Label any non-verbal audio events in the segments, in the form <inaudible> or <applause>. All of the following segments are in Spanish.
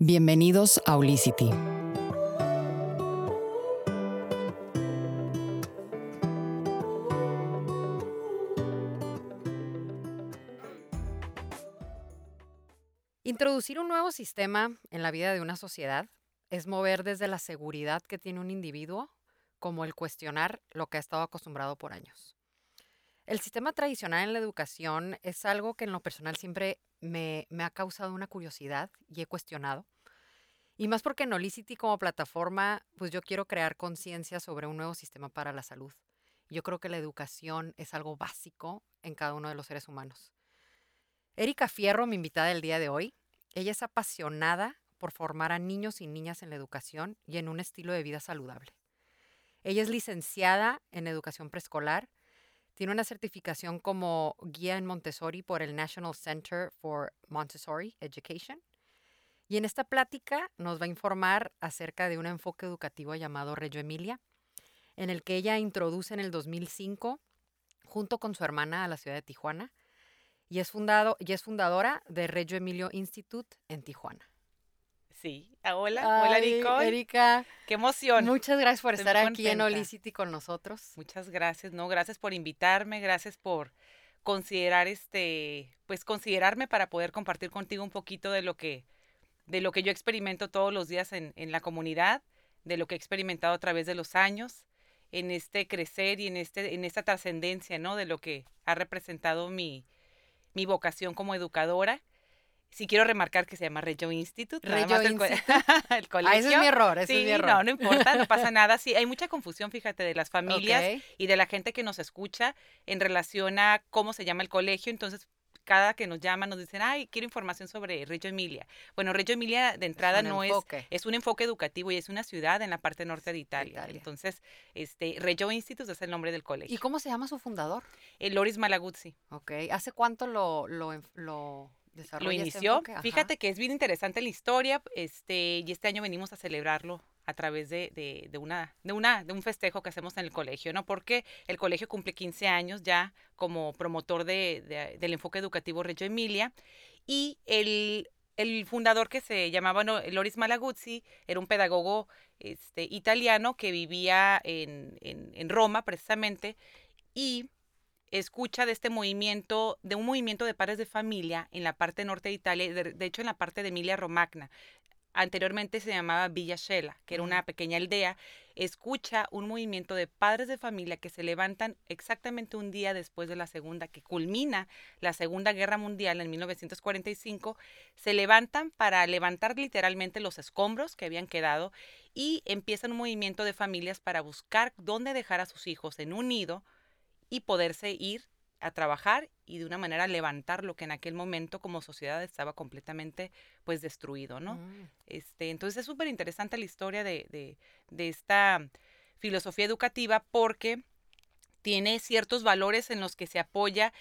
Bienvenidos a Olicity. Introducir un nuevo sistema en la vida de una sociedad es mover desde la seguridad que tiene un individuo como el cuestionar lo que ha estado acostumbrado por años. El sistema tradicional en la educación es algo que en lo personal siempre me, ha causado una curiosidad y he cuestionado. Y más porque en Olicity como plataforma, pues yo quiero crear conciencia sobre un nuevo sistema para la salud. Yo creo que la educación es algo básico en cada uno de los seres humanos. Erika Fierro, mi invitada del día de hoy, ella es apasionada por formar a niños y niñas en la educación y en un estilo de vida saludable. Ella es licenciada en educación preescolar, tiene una certificación como guía en Montessori por el National Center for Montessori Education. Y en esta plática nos va a informar acerca de un enfoque educativo llamado Reggio Emilia, en el que ella introduce en el 2005, junto con su hermana, a la ciudad de Tijuana, y es, fundado, y es fundadora de Reggio Emilio Institute en Tijuana. Sí. Ah, hola, hola Nicole. Erika. Qué emoción. Muchas gracias por estar aquí en Olicity con nosotros. Muchas gracias, no, gracias por invitarme, gracias por considerar este, pues considerarme para poder compartir contigo un poquito de lo que, de lo que yo experimento todos los días en, en la comunidad, de lo que he experimentado a través de los años, en este crecer y en este, en esta trascendencia, ¿no? De lo que ha representado mi, mi vocación como educadora Sí quiero remarcar que se llama Reggio Institute. Reggio Institute. <laughs> El, colegio. Ah, ese es mi error, ese es mi error. no, no importa, no pasa <laughs> nada. Sí, hay mucha confusión, fíjate, de las familias y de la gente que nos escucha en relación a cómo se llama el colegio. Entonces, cada que nos llaman nos dicen, ay, quiero información sobre Reggio Emilia. Bueno, Reggio Emilia de entrada no es, es un enfoque educativo y es una ciudad en la parte norte de Italia. Entonces, este, Reggio Institute es el nombre del colegio. ¿Y cómo se llama su fundador? El Loris Malaguzzi. Ok, ¿hace cuánto lo, lo, lo lo inició. Fíjate que es bien interesante la historia, este, y este año venimos a celebrarlo a través de, de, de, una, de, una, de un festejo que hacemos en el colegio, ¿no? Porque el colegio cumple 15 años ya como promotor de, del enfoque educativo Reggio Emilia, y el, el fundador que se llamaba Loris Malaguzzi era un pedagogo este, italiano que vivía en, en, en Roma precisamente, y escucha de este movimiento, de un movimiento de padres de familia en la parte norte de Italia, de, hecho en la parte de Emilia Romagna. Anteriormente se llamaba Villa Shela, que era una pequeña aldea. Escucha un movimiento de padres de familia que se levantan exactamente un día después de la segunda, que culmina la Segunda Guerra Mundial en 1945. Se levantan para levantar literalmente los escombros que habían quedado y empiezan un movimiento de familias para buscar dónde dejar a sus hijos en un nido y poderse ir a trabajar y de una manera levantar lo que en aquel momento como sociedad estaba completamente pues destruido, ¿no? Mm. Este, entonces es súper interesante la historia de, de, de esta filosofía educativa porque tiene ciertos valores en los que se apoya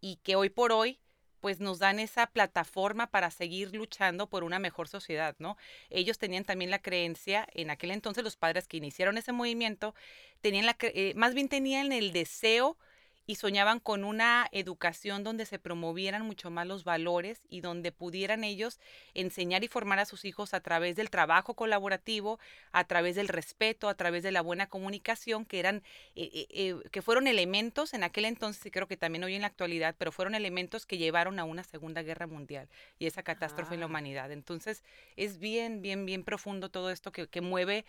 y que hoy por hoy pues nos dan esa plataforma para seguir luchando por una mejor sociedad, ¿no? Ellos tenían también la creencia, en aquel entonces los padres que iniciaron ese movimiento, tenían la, eh, más bien tenían el deseo y soñaban con una educación donde se promovieran mucho más los valores y donde pudieran ellos enseñar y formar a sus hijos a través del trabajo colaborativo, a través del respeto, a través de la buena comunicación, que eran, eh, eh, eh, que fueron elementos en aquel entonces y creo que también hoy en la actualidad, pero fueron elementos que llevaron a una segunda guerra mundial y esa catástrofe en la ah. humanidad. Entonces es bien, bien, bien profundo todo esto que, que mueve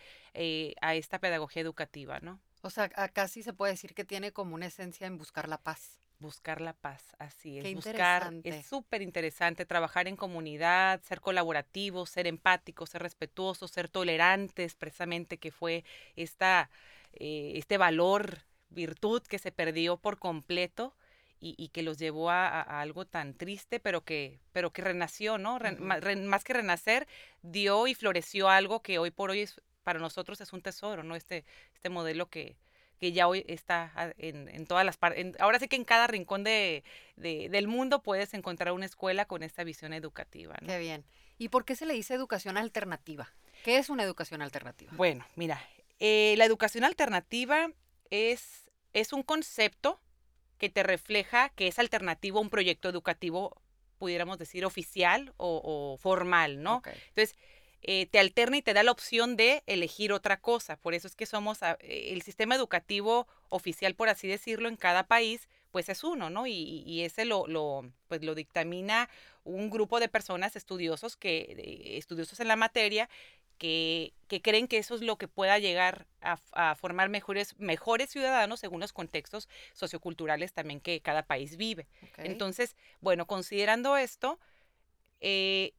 a esta pedagogía educativa, ¿no? O sea, acá sí se puede decir que tiene como una esencia en buscar la paz. Buscar la paz, así es. buscar es súper interesante trabajar en comunidad, ser colaborativos, ser empáticos, ser respetuosos, ser tolerantes, precisamente que fue esta, eh, este valor, virtud que se perdió por completo. Y, que los llevó a, algo tan triste, pero que, pero que renació, ¿no? más, que renacer, dio y floreció algo que hoy por hoy es, para nosotros es un tesoro, ¿no? Este, este modelo que, que ya hoy está en, en todas las partes. Ahora sí que en cada rincón de, del mundo puedes encontrar una escuela con esta visión educativa. ¿no? Qué bien. ¿Y por qué se le dice educación alternativa? ¿Qué es una educación alternativa? Bueno, mira, eh, la educación alternativa es, es un concepto que te refleja que es alternativo a un proyecto educativo pudiéramos decir, oficial o, formal, ¿no? Entonces, eh, te alterna y te da la opción de elegir otra cosa. Por eso es que somos, ah, el sistema educativo oficial, por así decirlo, en cada país, pues es uno, ¿no? Y, ese lo, lo, pues lo dictamina un grupo de personas estudiosos, que, estudiosos en la materia, que, creen que eso es lo que pueda llegar a, formar mejores, mejores ciudadanos según los contextos socioculturales también que cada país vive. Entonces, bueno, considerando esto, eh,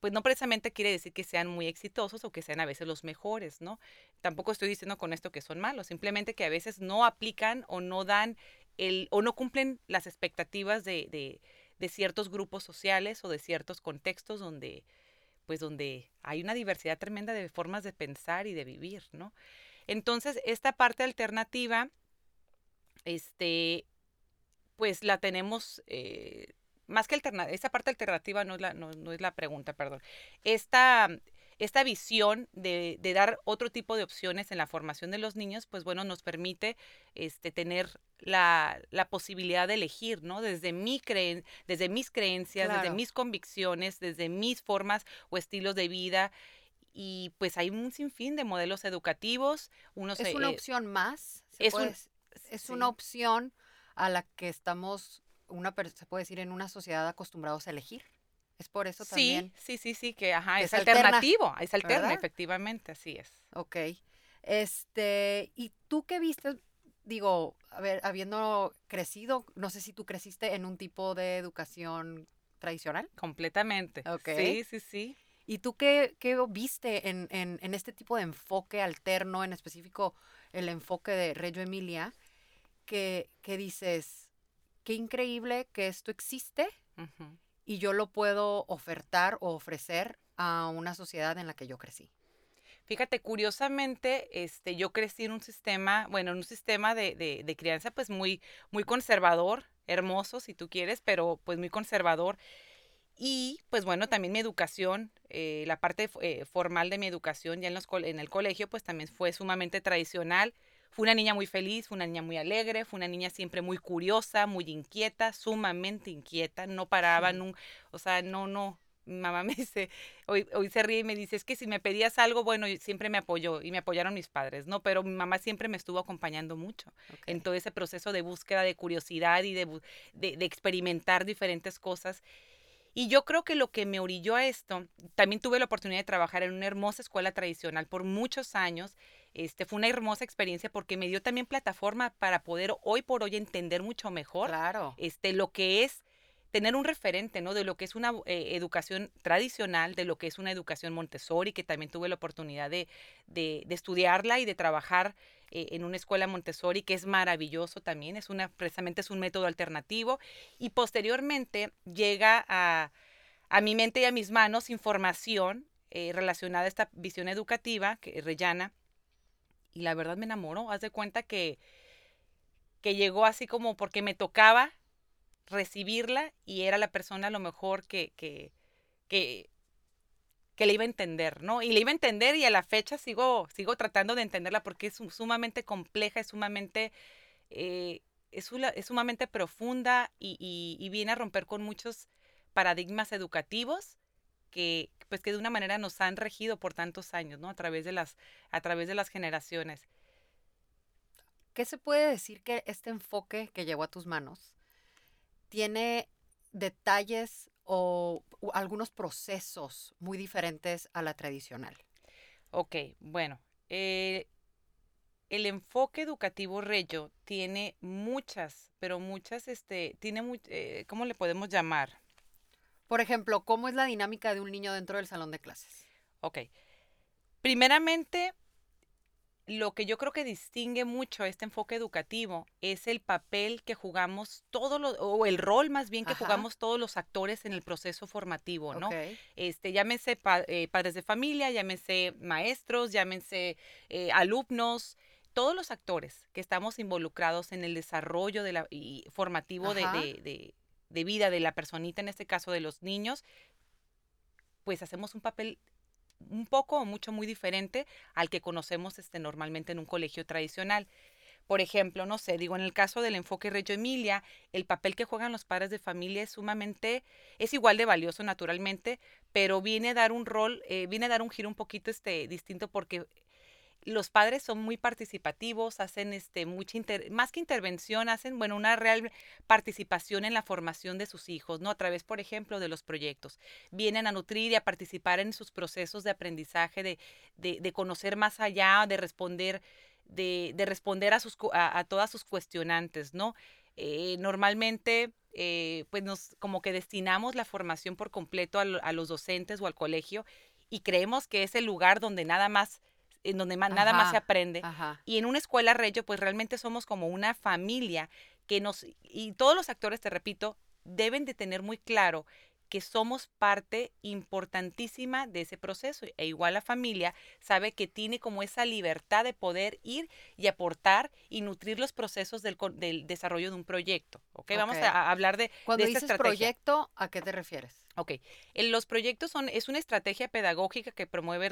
pues no precisamente quiere decir que sean muy exitosos o que sean a veces los mejores, ¿no? Tampoco estoy diciendo con esto que son malos, simplemente que a veces no aplican o no dan el, o no cumplen las expectativas de, de, de ciertos grupos sociales o de ciertos contextos donde, pues donde hay una diversidad tremenda de formas de pensar y de vivir, ¿no? Entonces, esta parte alternativa, este, pues la tenemos, eh, más que alternativa, esta parte alternativa no es la, no, no es la pregunta, perdón. Esta esta visión de, dar otro tipo de opciones en la formación de los niños, pues bueno, nos permite este, tener la, posibilidad de elegir, ¿no? Desde, mi creen, desde mis creencias, desde mis convicciones, desde mis formas o estilos de vida. Y pues hay un sinfín de modelos educativos. es una opción más. Es, es una opción a la que estamos, una, se puede decir, en una sociedad acostumbrados a elegir. Es por eso también. Sí, sí, sí, que ajá, es, alternativo, es alterna, efectivamente, así es. Ok. Este, ¿y tú qué viste? Digo, a ver, habiendo crecido, no sé si tú creciste en un tipo de educación tradicional. Completamente. Ok. Sí, sí, sí. ¿Y tú qué, qué viste en, en, en, este tipo de enfoque alterno, en específico el enfoque de Reggio Emilia, que, que dices, qué increíble que esto existe y yo lo puedo ofertar o ofrecer a una sociedad en la que yo crecí. Fíjate, curiosamente, este, yo crecí en un sistema, bueno, en un sistema de, de, crianza pues muy, muy conservador, hermoso si tú quieres, pero pues muy conservador. Y pues bueno, también mi educación, eh, la parte eh, formal de mi educación ya en, los, en el colegio pues también fue sumamente tradicional. Fue una niña muy feliz, fue una niña muy alegre, fue una niña siempre muy curiosa, muy inquieta, sumamente inquieta, no paraba, o sea, no, no, mi mamá <laughs> me dice, hoy, hoy se ríe y me dice, es que si me pedías algo, bueno, siempre me apoyó y me apoyaron mis padres, ¿no? Pero mi mamá siempre me estuvo acompañando mucho en todo ese proceso de búsqueda, de curiosidad y de, de, de, experimentar diferentes cosas. Y yo creo que lo que me orilló a esto, también tuve la oportunidad de trabajar en una hermosa escuela tradicional por muchos años este, fue una hermosa experiencia porque me dio también plataforma para poder hoy por hoy entender mucho mejor este, lo que es tener un referente, ¿no? De lo que es una eh, educación tradicional, de lo que es una educación Montessori, que también tuve la oportunidad de, de, estudiarla y de trabajar eh, en una escuela Montessori, que es maravilloso también, es una, precisamente es un método alternativo. Y posteriormente llega a, a mi mente y a mis manos información eh, relacionada a esta visión educativa, que Rellana, y la verdad me enamoró. Haz de cuenta que, que llegó así como porque me tocaba recibirla y era la persona a lo mejor que, que, que, que le iba a entender, ¿no? Y le iba a entender y a la fecha sigo, sigo tratando de entenderla porque es sumamente compleja, es sumamente, eh, es, es, sumamente profunda y, y, viene a romper con muchos paradigmas educativos que, pues que de una manera nos han regido por tantos años, ¿no? A través de las, a través de las generaciones. ¿Qué se puede decir que este enfoque que llegó a tus manos tiene detalles o, algunos procesos muy diferentes a la tradicional? Ok, bueno, eh, el enfoque educativo Reyo tiene muchas, pero muchas, este, tiene, eh, ¿cómo le podemos llamar? Por ejemplo, ¿cómo es la dinámica de un niño dentro del salón de clases? Ok. Primeramente, lo que yo creo que distingue mucho este enfoque educativo es el papel que jugamos todos los, o el rol más bien que jugamos todos los actores en el proceso formativo, ¿no? Este, llámense eh, padres de familia, llámense maestros, llámense eh, alumnos, todos los actores que estamos involucrados en el desarrollo de la, y formativo de, de vida de la personita, en este caso de los niños, pues hacemos un papel un poco o mucho muy diferente al que conocemos este, normalmente en un colegio tradicional. Por ejemplo, no sé, digo, en el caso del enfoque Reggio Emilia, el papel que juegan los padres de familia es sumamente, es igual de valioso naturalmente, pero viene a dar un rol, eh, viene a dar un giro un poquito este, distinto porque los padres son muy participativos, hacen este mucha más que intervención, hacen bueno una real participación en la formación de sus hijos, ¿no? A través, por ejemplo, de los proyectos. Vienen a nutrir y a participar en sus procesos de aprendizaje, de, de, conocer más allá, de responder, de, de responder a sus a, todas sus cuestionantes, ¿no? Eh, normalmente eh, pues nos como que destinamos la formación por completo a, a los docentes o al colegio y creemos que es el lugar donde nada más en donde nada más se aprende. Y en una escuela Reggio, pues realmente somos como una familia que nos, y todos los actores, te repito, deben de tener muy claro que somos parte importantísima de ese proceso. E igual la familia sabe que tiene como esa libertad de poder ir y aportar y nutrir los procesos del, del desarrollo de un proyecto. ¿Ok? Vamos a, hablar de, Cuando de dices proyecto, ¿a qué te refieres? Ok, los proyectos son, es una estrategia pedagógica que promueve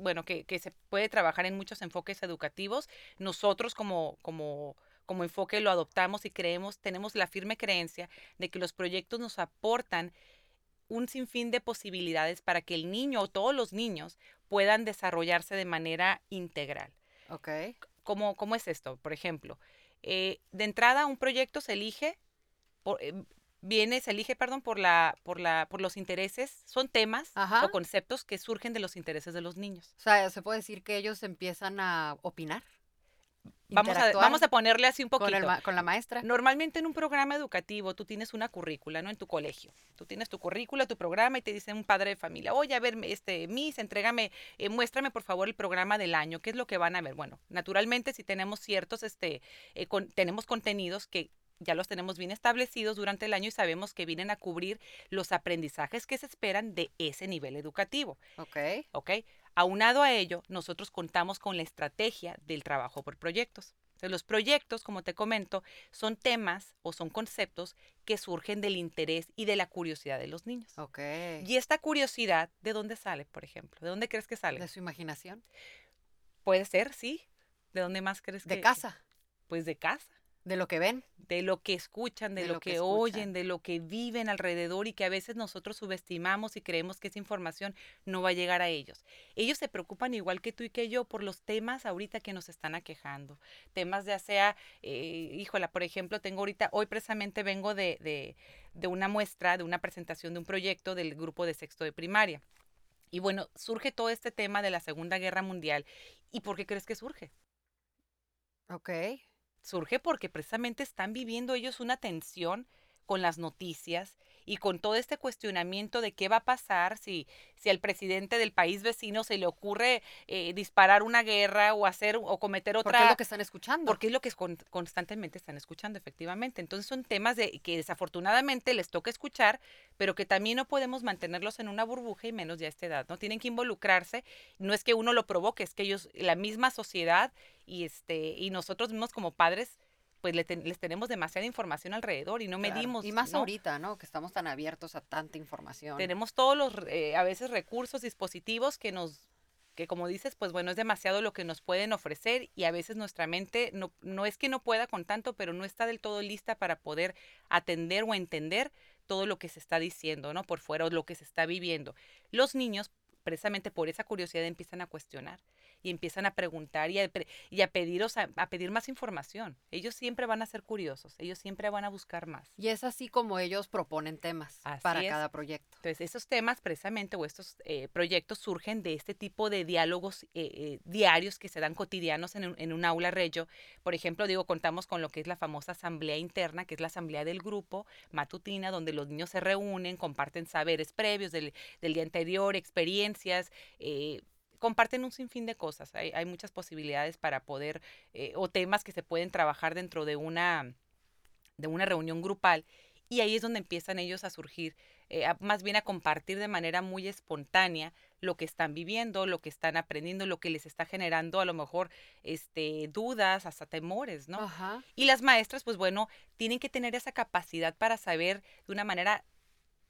bueno, que, que se puede trabajar en muchos enfoques educativos. Nosotros como, como, como enfoque lo adoptamos y creemos, tenemos la firme creencia de que los proyectos nos aportan un sinfín de posibilidades para que el niño o todos los niños puedan desarrollarse de manera integral. Ok. ¿Cómo, cómo es esto? Por ejemplo, eh, de entrada un proyecto se elige por, em, viene, se elige, perdón, por la, por la, por los intereses, son temas o conceptos que surgen de los intereses de los niños. O sea, se puede decir que ellos empiezan a opinar. Vamos a, vamos a ponerle así un poquito. Con, la maestra. Normalmente en un programa educativo tú tienes una currícula, ¿no? En tu colegio. Tú tienes tu currícula, tu programa y te dice un padre de familia, oye, a ver, este, Miss, entrégame, eh, muéstrame por favor el programa del año, ¿qué es lo que van a ver? Bueno, naturalmente si tenemos ciertos, este, eh, tenemos contenidos que ya los tenemos bien establecidos durante el año y sabemos que vienen a cubrir los aprendizajes que se esperan de ese nivel educativo. Ok. Ok. Aunado a ello, nosotros contamos con la estrategia del trabajo por proyectos. los proyectos, como te comento, son temas o son conceptos que surgen del interés y de la curiosidad de los niños. Ok. Y esta curiosidad, ¿de dónde sale, por ejemplo? ¿De dónde crees que sale? De su imaginación. Puede ser, sí. ¿De dónde más crees que? De casa. Pues de casa. De lo que ven. De lo que escuchan, de, lo, que, oyen, de lo que viven alrededor y que a veces nosotros subestimamos y creemos que esa información no va a llegar a ellos. Ellos se preocupan igual que tú y que yo por los temas ahorita que nos están aquejando. Temas ya sea, eh, híjola, por ejemplo, tengo ahorita, hoy precisamente vengo de, de, de una muestra, de una presentación de un proyecto del grupo de sexto de primaria. Y bueno, surge todo este tema de la Segunda Guerra Mundial. ¿Y por qué crees que surge? Ok surge porque precisamente están viviendo ellos una tensión con las noticias y con todo este cuestionamiento de qué va a pasar si, si al presidente del país vecino se le ocurre eh, disparar una guerra o hacer o cometer otra. Porque es lo que están escuchando. Porque es lo que constantemente están escuchando, efectivamente. Entonces son temas de que desafortunadamente les toca escuchar, pero que también no podemos mantenerlos en una burbuja y menos ya a esta edad. No tienen que involucrarse. No es que uno lo provoque, es que ellos, la misma sociedad y este y nosotros mismos como padres pues les tenemos demasiada información alrededor y no medimos. Y más ahorita, ¿no? Que estamos tan abiertos a tanta información. Tenemos todos los, eh, a veces, recursos, dispositivos que nos, que como dices, pues bueno, es demasiado lo que nos pueden ofrecer y a veces nuestra mente no, no es que no pueda con tanto, pero no está del todo lista para poder atender o entender todo lo que se está diciendo, ¿no? Por fuera o lo que se está viviendo. Los niños, precisamente por esa curiosidad, empiezan a cuestionar y empiezan a preguntar y a, y a pediros a, pedir más información. Ellos siempre van a ser curiosos, ellos siempre van a buscar más. Y es así como ellos proponen temas para cada proyecto. Entonces, esos temas precisamente o estos eh, proyectos surgen de este tipo de diálogos eh, eh, diarios que se dan cotidianos en un, en un aula regio. Por ejemplo, digo, contamos con lo que es la famosa asamblea interna, que es la asamblea del grupo matutina, donde los niños se reúnen, comparten saberes previos del, del día anterior, experiencias, eh, comparten un sinfín de cosas. Hay, hay muchas posibilidades para poder, eh, o temas que se pueden trabajar dentro de una, de una reunión grupal. Y ahí es donde empiezan ellos a surgir, eh, más bien a compartir de manera muy espontánea lo que están viviendo, lo que están aprendiendo, lo que les está generando a lo mejor este, dudas, hasta temores, ¿no? Y las maestras, pues bueno, tienen que tener esa capacidad para saber de una manera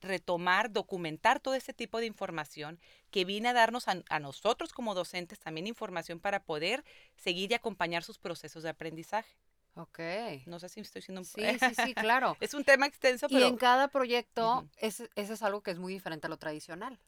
retomar, documentar todo ese tipo de información que viene a darnos a, nosotros como docentes también información para poder seguir y acompañar sus procesos de aprendizaje. Ok. No sé si estoy siendo un... Sí, sí, sí, claro. <laughs> es un tema extenso, pero... Y en cada proyecto, ese, es algo que es muy diferente a lo tradicional.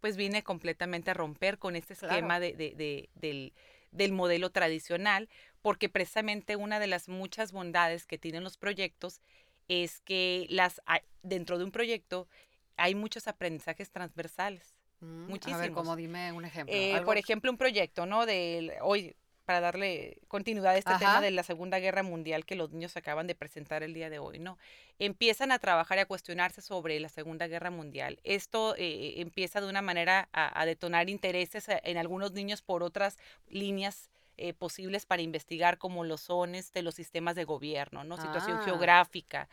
Pues viene completamente a romper con este esquema de, de, del, del modelo tradicional, porque precisamente una de las muchas bondades que tienen los proyectos es que las dentro de un proyecto hay muchos aprendizajes transversales. muchísimos. A ver, como dime un ejemplo. Eh, por ejemplo, un proyecto, ¿no? Del, hoy, para darle continuidad a este tema de la Segunda Guerra Mundial que los niños acaban de presentar el día de hoy, ¿no? Empiezan a trabajar y a cuestionarse sobre la Segunda Guerra Mundial. Esto eh, empieza de una manera a, detonar intereses eh, en algunos niños por otras líneas eh, posibles para investigar como lo son este, los sistemas de gobierno, ¿no? Situación ah. geográfica,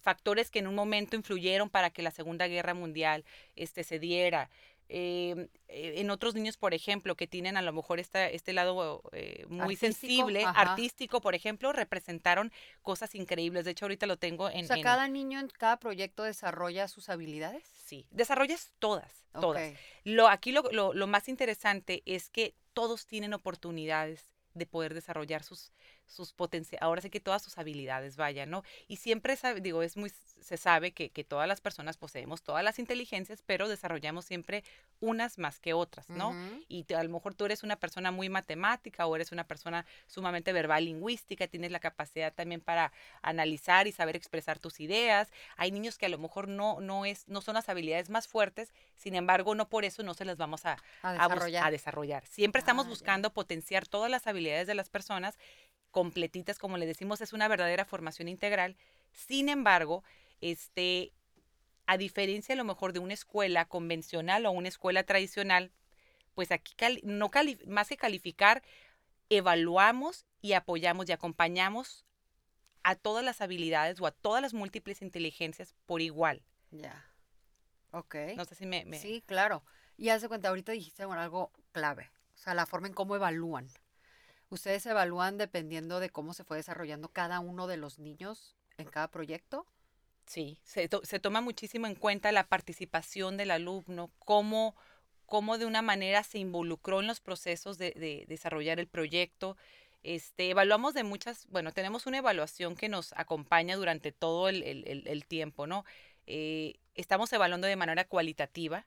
factores que en un momento influyeron para que la Segunda Guerra Mundial este, se diera. Em, eh, en otros niños, por ejemplo, que tienen a lo mejor esta, este lado eh, muy sensible, artístico, por ejemplo, representaron cosas increíbles. De hecho, ahorita lo tengo en... O sea, cada niño en cada proyecto desarrolla sus habilidades. Sí, desarrollas todas, todas. Lo, aquí lo, lo, lo más interesante es que todos tienen oportunidades de poder desarrollar sus, sus potenciales, ahora sí que todas sus habilidades, vaya, ¿no? Y siempre, digo, es muy, se sabe que, que, todas las personas poseemos todas las inteligencias, pero desarrollamos siempre unas más que otras, ¿no? Y a lo mejor tú eres una persona muy matemática o eres una persona sumamente verbal, lingüística, tienes la capacidad también para analizar y saber expresar tus ideas. Hay niños que a lo mejor no, no, es, no son las habilidades más fuertes, sin embargo, no por eso no se las vamos a, a desarrollar. Siempre estamos ah, buscando potenciar todas las habilidades de las personas completitas, como le decimos, es una verdadera formación integral. Sin embargo, este, a diferencia a lo mejor de una escuela convencional o una escuela tradicional, pues aquí no más que calificar, evaluamos y apoyamos y acompañamos a todas las habilidades o a todas las múltiples inteligencias por igual. Ya. Ok. No sé si me, Sí, claro. Y hace cuenta, ahorita dijiste bueno, algo clave. O sea, la forma en cómo evalúan. ¿Ustedes evalúan dependiendo de cómo se fue desarrollando cada uno de los niños en cada proyecto? Sí, se, toma muchísimo en cuenta la participación del alumno, cómo, cómo de una manera se involucró en los procesos de, desarrollar el proyecto. Este, evaluamos de muchas, bueno, tenemos una evaluación que nos acompaña durante todo el, tiempo, ¿no? Eh, estamos evaluando de manera cualitativa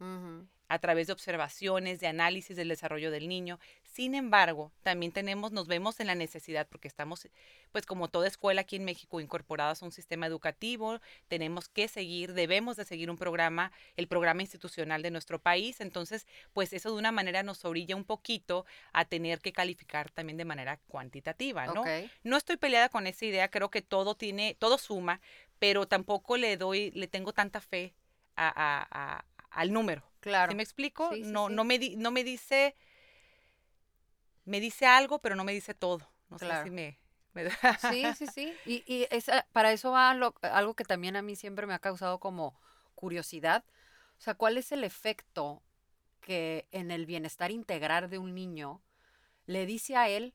a través de observaciones, de análisis del desarrollo del niño. Sin embargo, también tenemos, nos vemos en la necesidad, porque estamos, pues como toda escuela aquí en México, incorporadas a un sistema educativo, tenemos que seguir, debemos de seguir un programa, el programa institucional de nuestro país. Entonces, pues eso de una manera nos orilla un poquito a tener que calificar también de manera cuantitativa, ¿no? No estoy peleada con esa idea, creo que todo tiene, todo suma, pero tampoco le doy, le tengo tanta fe a, al número. Claro. ¿Sí me explico? no, no me no me dice me dice algo, pero no me dice todo. No sé si me, Sí, sí, sí. Y, y para eso va algo que también a mí siempre me ha causado como curiosidad. O sea, ¿cuál es el efecto que en el bienestar integral de un niño le dice a él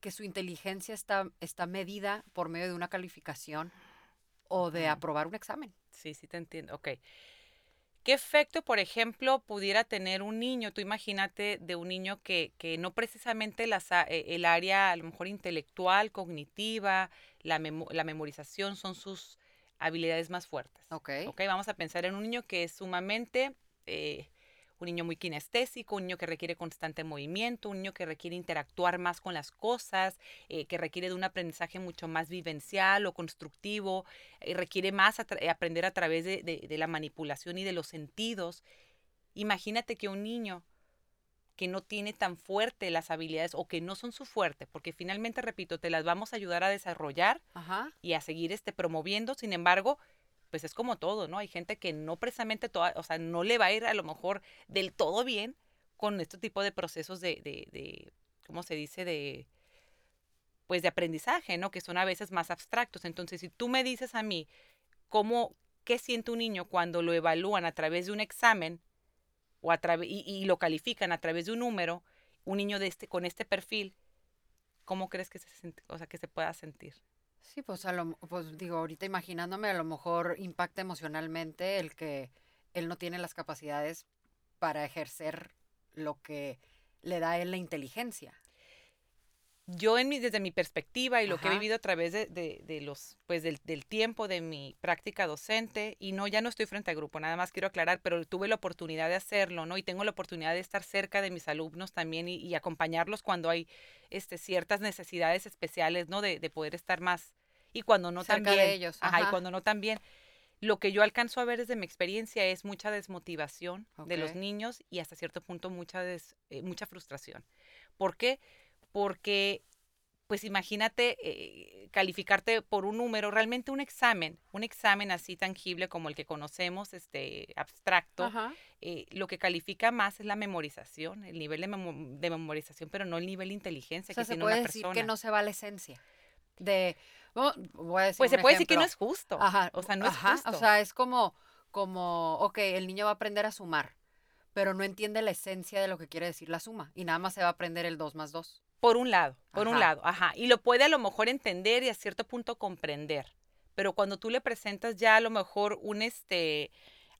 que su inteligencia está, está medida por medio de una calificación o de aprobar un examen? Sí, sí te entiendo. Ok. ¿Qué efecto, por ejemplo, pudiera tener un niño? Tú imagínate de un niño que, que no precisamente las, eh, el área a lo mejor intelectual, cognitiva, la, la memorización son sus habilidades más fuertes. Ok. Ok, vamos a pensar en un niño que es sumamente eh, un niño muy kinestésico, un niño que requiere constante movimiento, un niño que requiere interactuar más con las cosas, eh, que requiere de un aprendizaje mucho más vivencial o constructivo, eh, requiere más eh, aprender a través de, de la manipulación y de los sentidos. Imagínate que un niño que no tiene tan fuerte las habilidades o que no son su fuerte, porque finalmente, repito, te las vamos a ayudar a desarrollar y a seguir este, promoviendo, sin embargo, pues es como todo, ¿no? Hay gente que no precisamente, toda, o sea, no le va a ir a lo mejor del todo bien con este tipo de procesos de, de, de ¿cómo se dice? De, pues de aprendizaje, ¿no? Que son a veces más abstractos. Entonces, si tú me dices a mí cómo, qué siente un niño cuando lo evalúan a través de un examen o a y, y, lo califican a través de un número, un niño de este, con este perfil, ¿cómo crees que se, o sea, que se pueda sentir? Sí, pues, a lo, pues digo, ahorita imaginándome, a lo mejor impacta emocionalmente el que él no tiene las capacidades para ejercer lo que le da él la inteligencia. Yo en mi, desde mi perspectiva y lo que he vivido a través de, de, los, pues del, del, tiempo de mi práctica docente, y no, ya no estoy frente a grupo, nada más quiero aclarar, pero tuve la oportunidad de hacerlo, ¿no? Y tengo la oportunidad de estar cerca de mis alumnos también y, acompañarlos cuando hay este, ciertas necesidades especiales, ¿no? De, de poder estar más, y cuando no cerca también. de ellos. Ajá. y cuando no también. Lo que yo alcanzo a ver desde mi experiencia es mucha desmotivación de los niños y hasta cierto punto mucha, des, eh, mucha frustración. ¿Por qué? porque pues imagínate eh, calificarte por un número, realmente un examen, un examen así tangible como el que conocemos, este abstracto, eh, lo que califica más es la memorización, el nivel de, memorización, pero no el nivel de inteligencia que se tiene puede una decir persona. que no se va a la esencia de, oh, voy a decir pues se puede decir que no es justo, o sea, no es justo. O sea, es como, como, ok, el niño va a aprender a sumar, pero no entiende la esencia de lo que quiere decir la suma y nada más se va a aprender el 2 más 2. Por un lado, por un lado, ajá. Y lo puede a lo mejor entender y a cierto punto comprender. Pero cuando tú le presentas ya a lo mejor un, este,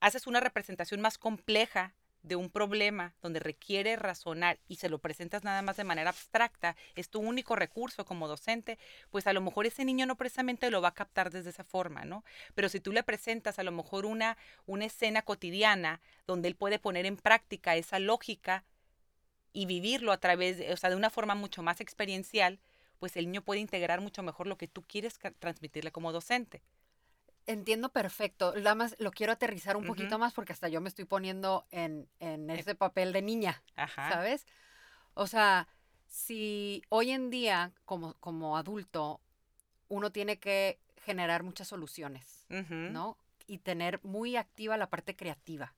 haces una representación más compleja de un problema donde requiere razonar y se lo presentas nada más de manera abstracta, es tu único recurso como docente, pues a lo mejor ese niño no precisamente lo va a captar desde esa forma, ¿no? Pero si tú le presentas a lo mejor una, una escena cotidiana donde él puede poner en práctica esa lógica, y vivirlo a través, de, o sea, de una forma mucho más experiencial, pues el niño puede integrar mucho mejor lo que tú quieres transmitirle como docente. Entiendo perfecto. Nada más lo quiero aterrizar un poquito más porque hasta yo me estoy poniendo en, en ese papel de niña, ¿sabes? O sea, si hoy en día, como, como adulto, uno tiene que generar muchas soluciones, ¿no? Y tener muy activa la parte creativa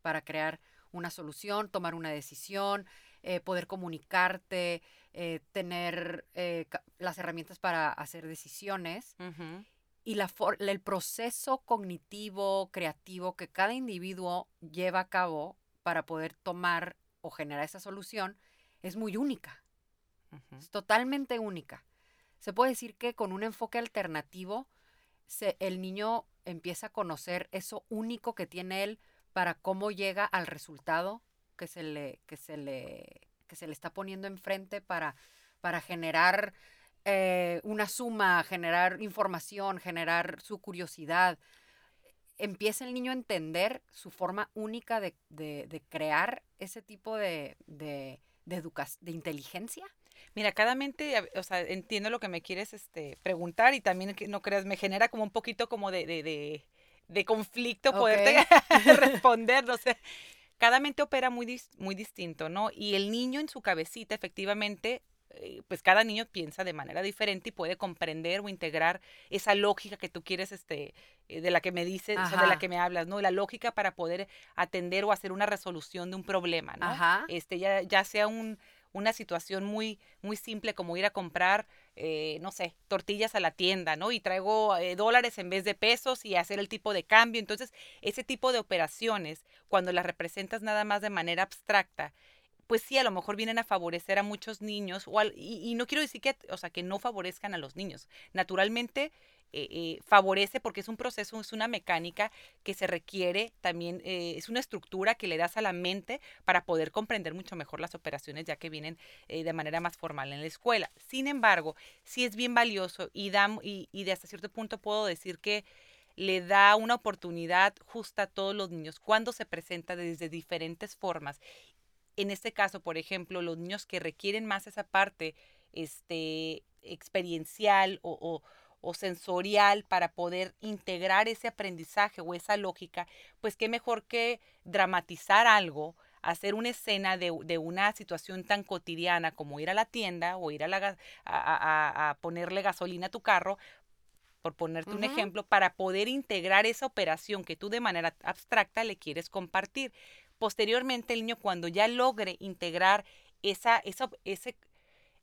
para crear una solución, tomar una decisión, eh, poder comunicarte, eh, tener eh, las herramientas para hacer decisiones. Y la el proceso cognitivo, creativo que cada individuo lleva a cabo para poder tomar o generar esa solución es muy única. Es totalmente única. Se puede decir que con un enfoque alternativo, el niño empieza a conocer eso único que tiene él para cómo llega al resultado que se le, que se le, que se le está poniendo enfrente para, para generar eh, una suma, generar información, generar su curiosidad. Empieza el niño a entender su forma única de, de, crear ese tipo de, de, de, de inteligencia. Mira, cada mente, o sea, entiendo lo que me quieres este, preguntar y también, no creas, me genera como un poquito como de, de, de, conflicto poderte <laughs> responder, no sé cada mente opera muy, muy distinto, ¿no? Y el niño en su cabecita, efectivamente, eh, pues cada niño piensa de manera diferente y puede comprender o integrar esa lógica que tú quieres, este, eh, de la que me dices, o de la que me hablas, ¿no? La lógica para poder atender o hacer una resolución de un problema, ¿no? Ajá. Este, ya, ya sea un, una situación muy, muy simple como ir a comprar, eh, no sé, tortillas a la tienda, ¿no? Y traigo eh, dólares en vez de pesos y hacer el tipo de cambio. Entonces, ese tipo de operaciones, cuando las representas nada más de manera abstracta, pues sí, a lo mejor vienen a favorecer a muchos niños, o y, y, no quiero decir que, o sea, que no favorezcan a los niños. Naturalmente, eh, eh, favorece porque es un proceso, es una mecánica que se requiere también, eh, es una estructura que le das a la mente para poder comprender mucho mejor las operaciones ya que vienen de manera más formal en la escuela. Sin embargo, sí es bien valioso y, da, y, y de hasta cierto punto puedo decir que le da una oportunidad justa a todos los niños cuando se presenta desde diferentes formas. En este caso, por ejemplo, los niños que requieren más esa parte este, experiencial o, o sensorial para poder integrar ese aprendizaje o esa lógica, pues qué mejor que dramatizar algo, hacer una escena de, una situación tan cotidiana como ir a la tienda o ir a, la, a, ponerle gasolina a tu carro, por ponerte un ejemplo, para poder integrar esa operación que tú de manera abstracta le quieres compartir. Posteriormente, el niño cuando ya logre integrar esa, esa, ese,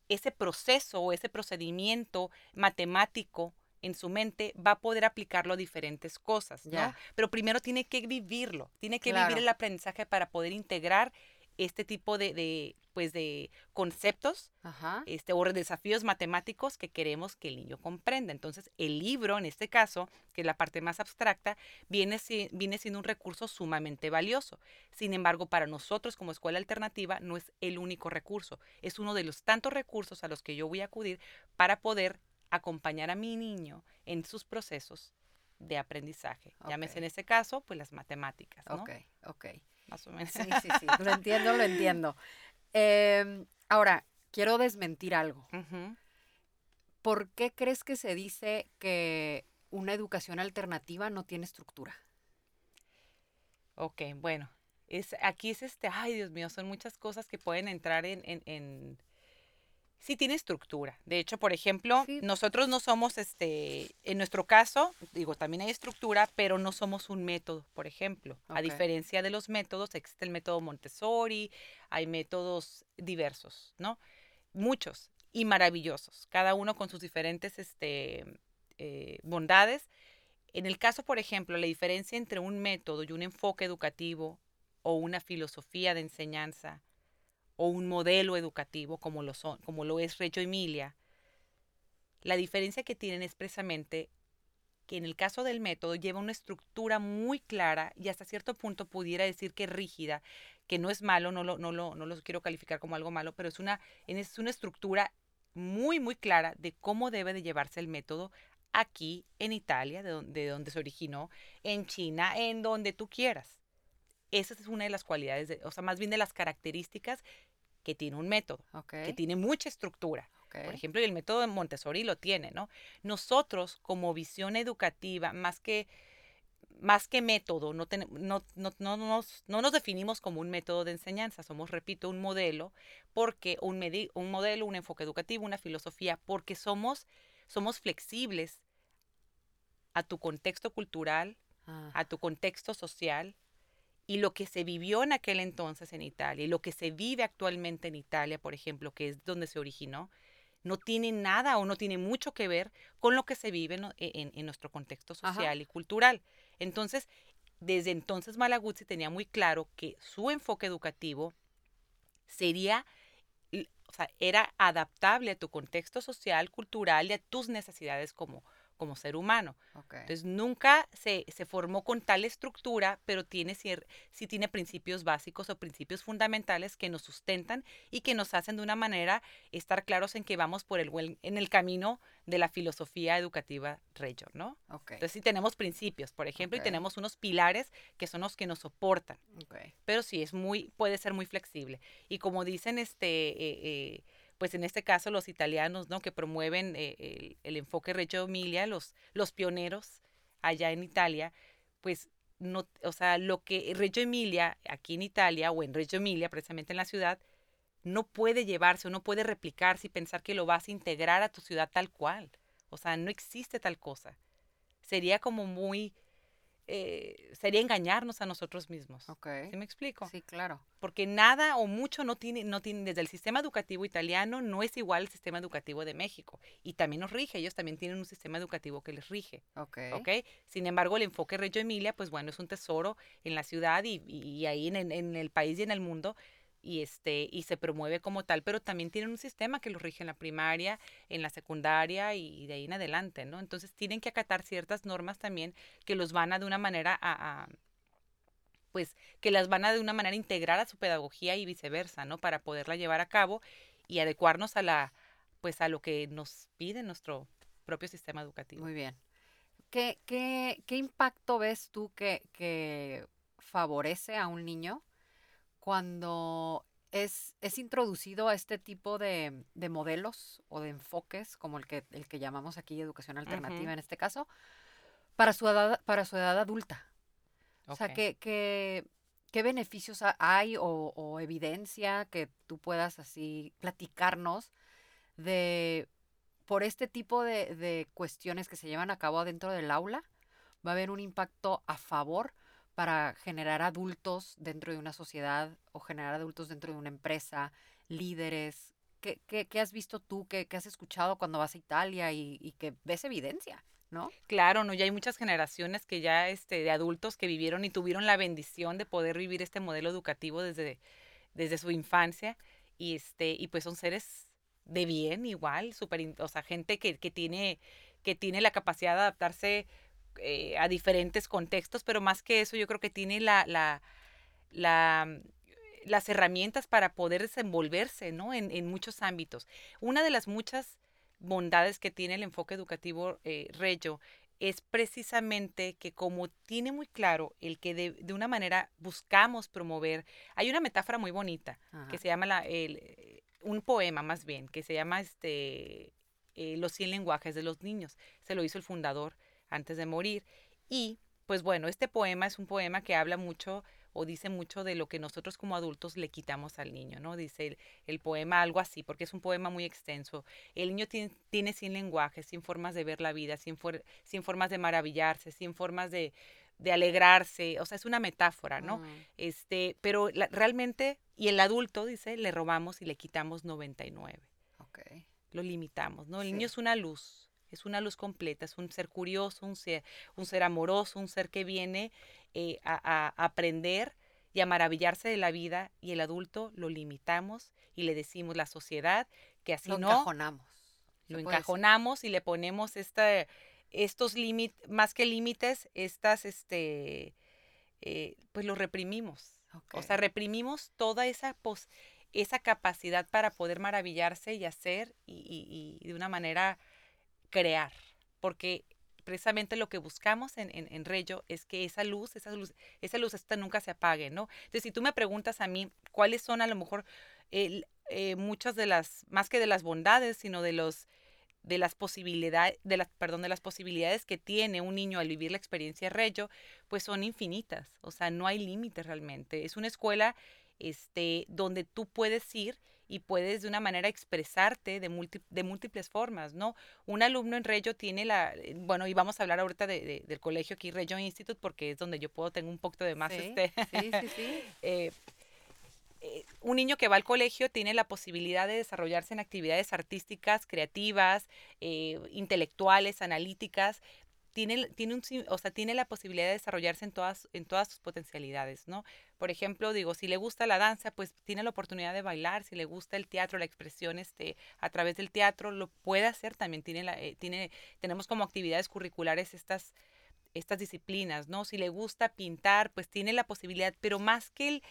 ese proceso o ese procedimiento matemático en su mente va a poder aplicarlo a diferentes cosas, ¿no? Pero primero tiene que vivirlo, tiene que vivir el aprendizaje para poder integrar este tipo de, pues de conceptos Este, o desafíos matemáticos que queremos que el niño comprenda. Entonces, el libro, en este caso, que es la parte más abstracta, viene, viene siendo un recurso sumamente valioso. Sin embargo, para nosotros como escuela alternativa no es el único recurso, es uno de los tantos recursos a los que yo voy a acudir para poder acompañar a mi niño en sus procesos de aprendizaje. Llámese en este caso, pues las matemáticas. ¿no? Ok, ok. Más o menos. Sí, sí, sí. Lo entiendo, lo entiendo. Em, ahora, quiero desmentir algo. ¿Por qué crees que se dice que una educación alternativa no tiene estructura? Ok, bueno. Es, aquí es este, ay Dios mío, son muchas cosas que pueden entrar en, sí tiene estructura. De hecho, por ejemplo, nosotros no somos, este, en nuestro caso, digo, también hay estructura, pero no somos un método, por ejemplo. A diferencia de los métodos, existe el método Montessori, hay métodos diversos, ¿no? Muchos y maravillosos, cada uno con sus diferentes este, eh, bondades. En el caso, por ejemplo, la diferencia entre un método y un enfoque educativo o una filosofía de enseñanza o un modelo educativo como lo, son, como lo es Reggio Emilia, la diferencia que tienen es precisamente que en el caso del método lleva una estructura muy clara y hasta cierto punto pudiera decir que rígida, que no es malo, no lo, no lo, no lo quiero calificar como algo malo, pero es una, es una estructura muy, muy clara de cómo debe de llevarse el método aquí en Italia, de donde, de donde se originó, en China, en donde tú quieras. Esa es una de las cualidades, o sea, más bien de las características que tiene un método, que tiene mucha estructura. Por ejemplo, el método de Montessori lo tiene, ¿no? Nosotros, como visión educativa, más que, más que método, no, no, no, no, nos, no nos definimos como un método de enseñanza, somos, repito, un modelo, porque un, un modelo, un enfoque educativo, una filosofía, porque somos, somos flexibles a tu contexto cultural, ah. a tu contexto social, y lo que se vivió en aquel entonces en Italia y lo que se vive actualmente en Italia, por ejemplo, que es donde se originó, no tiene nada o no tiene mucho que ver con lo que se vive en, e, nuestro contexto social y cultural. Entonces, desde entonces Malaguzzi tenía muy claro que su enfoque educativo sería, o sea, era adaptable a tu contexto social, cultural y a tus necesidades como, como ser humano. Entonces nunca se, se, formó con tal estructura, pero tiene sí tiene principios básicos o principios fundamentales que nos sustentan y que nos hacen de una manera estar claros en que vamos por el en el camino de la filosofía educativa Reggio, ¿no? Entonces sí tenemos principios, por ejemplo, y tenemos unos pilares que son los que nos soportan. Pero sí es muy, puede ser muy flexible. Y como dicen este eh, eh, pues en este caso los italianos, ¿no? Que promueven eh, el, enfoque Reggio Emilia, los, los pioneros allá en Italia, pues no, o sea, lo que Reggio Emilia aquí en Italia o en Reggio Emilia, precisamente en la ciudad, no puede llevarse o no puede replicarse y pensar que lo vas a integrar a tu ciudad tal cual. O sea, no existe tal cosa. Sería como muy eh, sería engañarnos a nosotros mismos. Okay. ¿Sí me explico? Sí, claro. Porque nada o mucho no tiene, no tiene, desde el sistema educativo italiano no es igual al sistema educativo de México. Y también nos rige, ellos también tienen un sistema educativo que les rige. Ok. ¿okay? Sin embargo, el enfoque Reggio Emilia, pues bueno, es un tesoro en la ciudad y, y ahí en, en el país y en el mundo y este y se promueve como tal, pero también tienen un sistema que los rige en la primaria, en la secundaria y de ahí en adelante, ¿no? Entonces tienen que acatar ciertas normas también que los van a de una manera a, pues que las van a de una manera integrar a su pedagogía y viceversa, ¿no? Para poderla llevar a cabo y adecuarnos a la pues a lo que nos pide nuestro propio sistema educativo. Muy bien. ¿Qué, qué, qué impacto ves tú que, que favorece a un niño cuando es, es introducido a este tipo de, modelos o de enfoques, como el que, el que llamamos aquí educación alternativa en este caso, para su edad, para su edad adulta. O sea, ¿qué, qué, beneficios hay o, evidencia que tú puedas así platicarnos de por este tipo de, de cuestiones que se llevan a cabo dentro del aula? ¿Va a haber un impacto a favor? Para generar adultos dentro de una sociedad o generar adultos dentro de una empresa, líderes? ¿Qué, qué, has visto tú, qué, qué, has escuchado cuando vas a Italia y, y, que ves evidencia? ¿No? Claro, no, ya hay muchas generaciones que ya este, de adultos que vivieron y tuvieron la bendición de poder vivir este modelo educativo desde, desde su infancia y, este, y pues son seres de bien igual, super, o sea, gente que, que, tiene, que tiene la capacidad de adaptarse eh, a diferentes contextos, pero más que eso yo creo que tiene la, la, la las herramientas para poder desenvolverse ¿no? en, en, muchos ámbitos. Una de las muchas bondades que tiene el enfoque educativo eh, Reyo es precisamente que como tiene muy claro el que de, de, una manera buscamos promover, hay una metáfora muy bonita que se llama la, el, un poema más bien, que se llama este, eh, Los 100 lenguajes de los niños. Se lo hizo el fundador antes de morir. Y pues bueno, este poema es un poema que habla mucho o dice mucho de lo que nosotros como adultos le quitamos al niño, ¿no? Dice el, poema algo así, porque es un poema muy extenso. El niño tiene, tiene sin lenguaje, sin formas de ver la vida, sin, sin formas de maravillarse, sin formas de, de alegrarse, o sea, es una metáfora, ¿no? Mm. Este, pero realmente, y el adulto, dice, le robamos y le quitamos 99. Ok. Lo limitamos, ¿no? El niño es una luz, es una luz completa, es un ser curioso, un ser, un ser amoroso, un ser que viene eh, a, a, aprender y a maravillarse de la vida, y el adulto lo limitamos y le decimos la sociedad que así lo no. Encajonamos. Lo encajonamos y le ponemos esta estos límites, más que límites, estas, este, eh, pues lo reprimimos. O sea, reprimimos toda esa, pos, esa capacidad para poder maravillarse y hacer y, y, de una manera crear. Porque precisamente lo que buscamos en, en, en, Reyo es que esa luz, esa luz, esa luz esta nunca se apague, ¿no? Entonces, si tú me preguntas a mí cuáles son a lo mejor eh, muchas de las, más que de las bondades, sino de los de las posibilidades, de las, perdón, de las posibilidades que tiene un niño al vivir la experiencia Reyo, pues son infinitas. O sea, no hay límites realmente. Es una escuela este, donde tú puedes ir y puedes de una manera expresarte de, de múltiples formas, ¿no? Un alumno en Reyo tiene la, eh, bueno, y vamos a hablar ahorita de, del colegio aquí, Reyo Institute, porque es donde yo puedo, tengo un poquito de más, este, sí, sí, sí. <laughs> eh, eh, un niño que va al colegio tiene la posibilidad de desarrollarse en actividades artísticas, creativas, eh, intelectuales, analíticas, tiene, tiene, un, o sea, tiene la posibilidad de desarrollarse en todas, en todas sus potencialidades, ¿no? Por ejemplo, digo, si le gusta la danza, pues tiene la oportunidad de bailar, si le gusta el teatro, la expresión este, a través del teatro, lo puede hacer también, tiene la, eh, tiene, tenemos como actividades curriculares estas, estas disciplinas, ¿no? Si le gusta pintar, pues tiene la posibilidad, pero más que el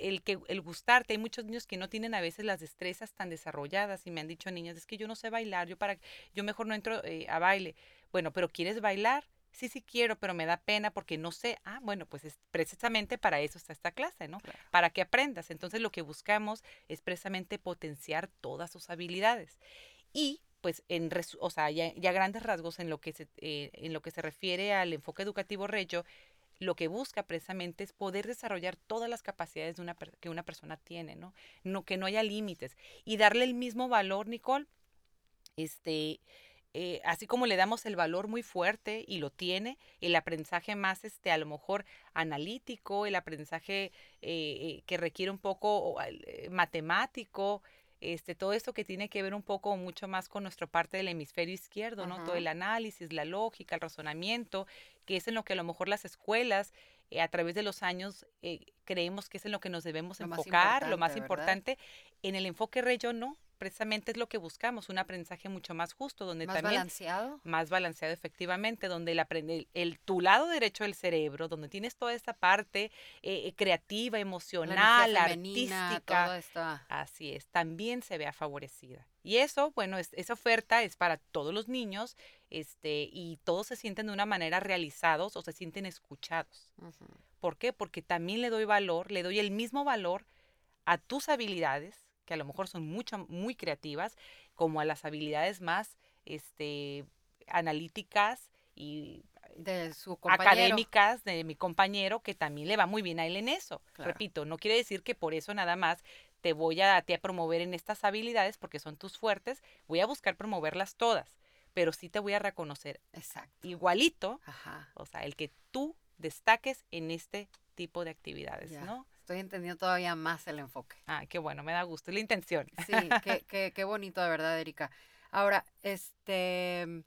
el que el gustarte. Hay muchos niños que no tienen a veces las destrezas tan desarrolladas y me han dicho niñas, es que yo no sé bailar, yo para yo mejor no entro eh, a baile. Bueno, pero ¿quieres bailar? Sí, sí quiero, pero me da pena porque no sé. Ah, bueno, pues es precisamente para eso está esta clase, ¿no? Para que aprendas. Entonces lo que buscamos es precisamente potenciar todas sus habilidades. Y pues en o sea, ya, grandes rasgos en lo que se eh, en lo que se refiere al enfoque educativo Reyo, lo que busca precisamente es poder desarrollar todas las capacidades de una, que una persona tiene, ¿no? ¿no? Que no haya límites. Y darle el mismo valor, Nicole, este, eh, así como le damos el valor muy fuerte y lo tiene, el aprendizaje más, este, a lo mejor analítico, el aprendizaje eh, eh, que requiere un poco matemático, este, todo esto que tiene que ver un poco mucho más con nuestra parte del hemisferio izquierdo, ¿no? Todo el análisis, la lógica, el razonamiento, que es en lo que a lo mejor las escuelas eh, a través de los años eh, creemos que es en lo que nos debemos enfocar, lo más importante. En el enfoque Reyo no, precisamente es lo que buscamos, un aprendizaje mucho más justo, donde más también... balanceado. Más balanceado, efectivamente, donde el, aprende, el, tu lado derecho del cerebro, donde tienes toda esta parte eh, creativa, emocional, artística. Así es, también se vea favorecida. Y eso, bueno, esa oferta es para todos los niños este, y todos se sienten de una manera realizados o se sienten escuchados. ¿Por qué? Porque también le doy valor, le doy el mismo valor a tus habilidades, que a lo mejor son mucho, muy creativas, como a las habilidades más este, analíticas y de su académicas de mi compañero, que también le va muy bien a él en eso. Repito, no quiere decir que por eso nada más te voy a, a promover en estas habilidades porque son tus fuertes, voy a buscar promoverlas todas, pero sí te voy a reconocer Exacto. igualito, o sea, el que tú destaques en este tipo de actividades, ¿no? Estoy entendiendo todavía más el enfoque. Ah, qué bueno, me da gusto, la intención. Sí, qué, qué, qué bonito de verdad, Erika. Ahora, este,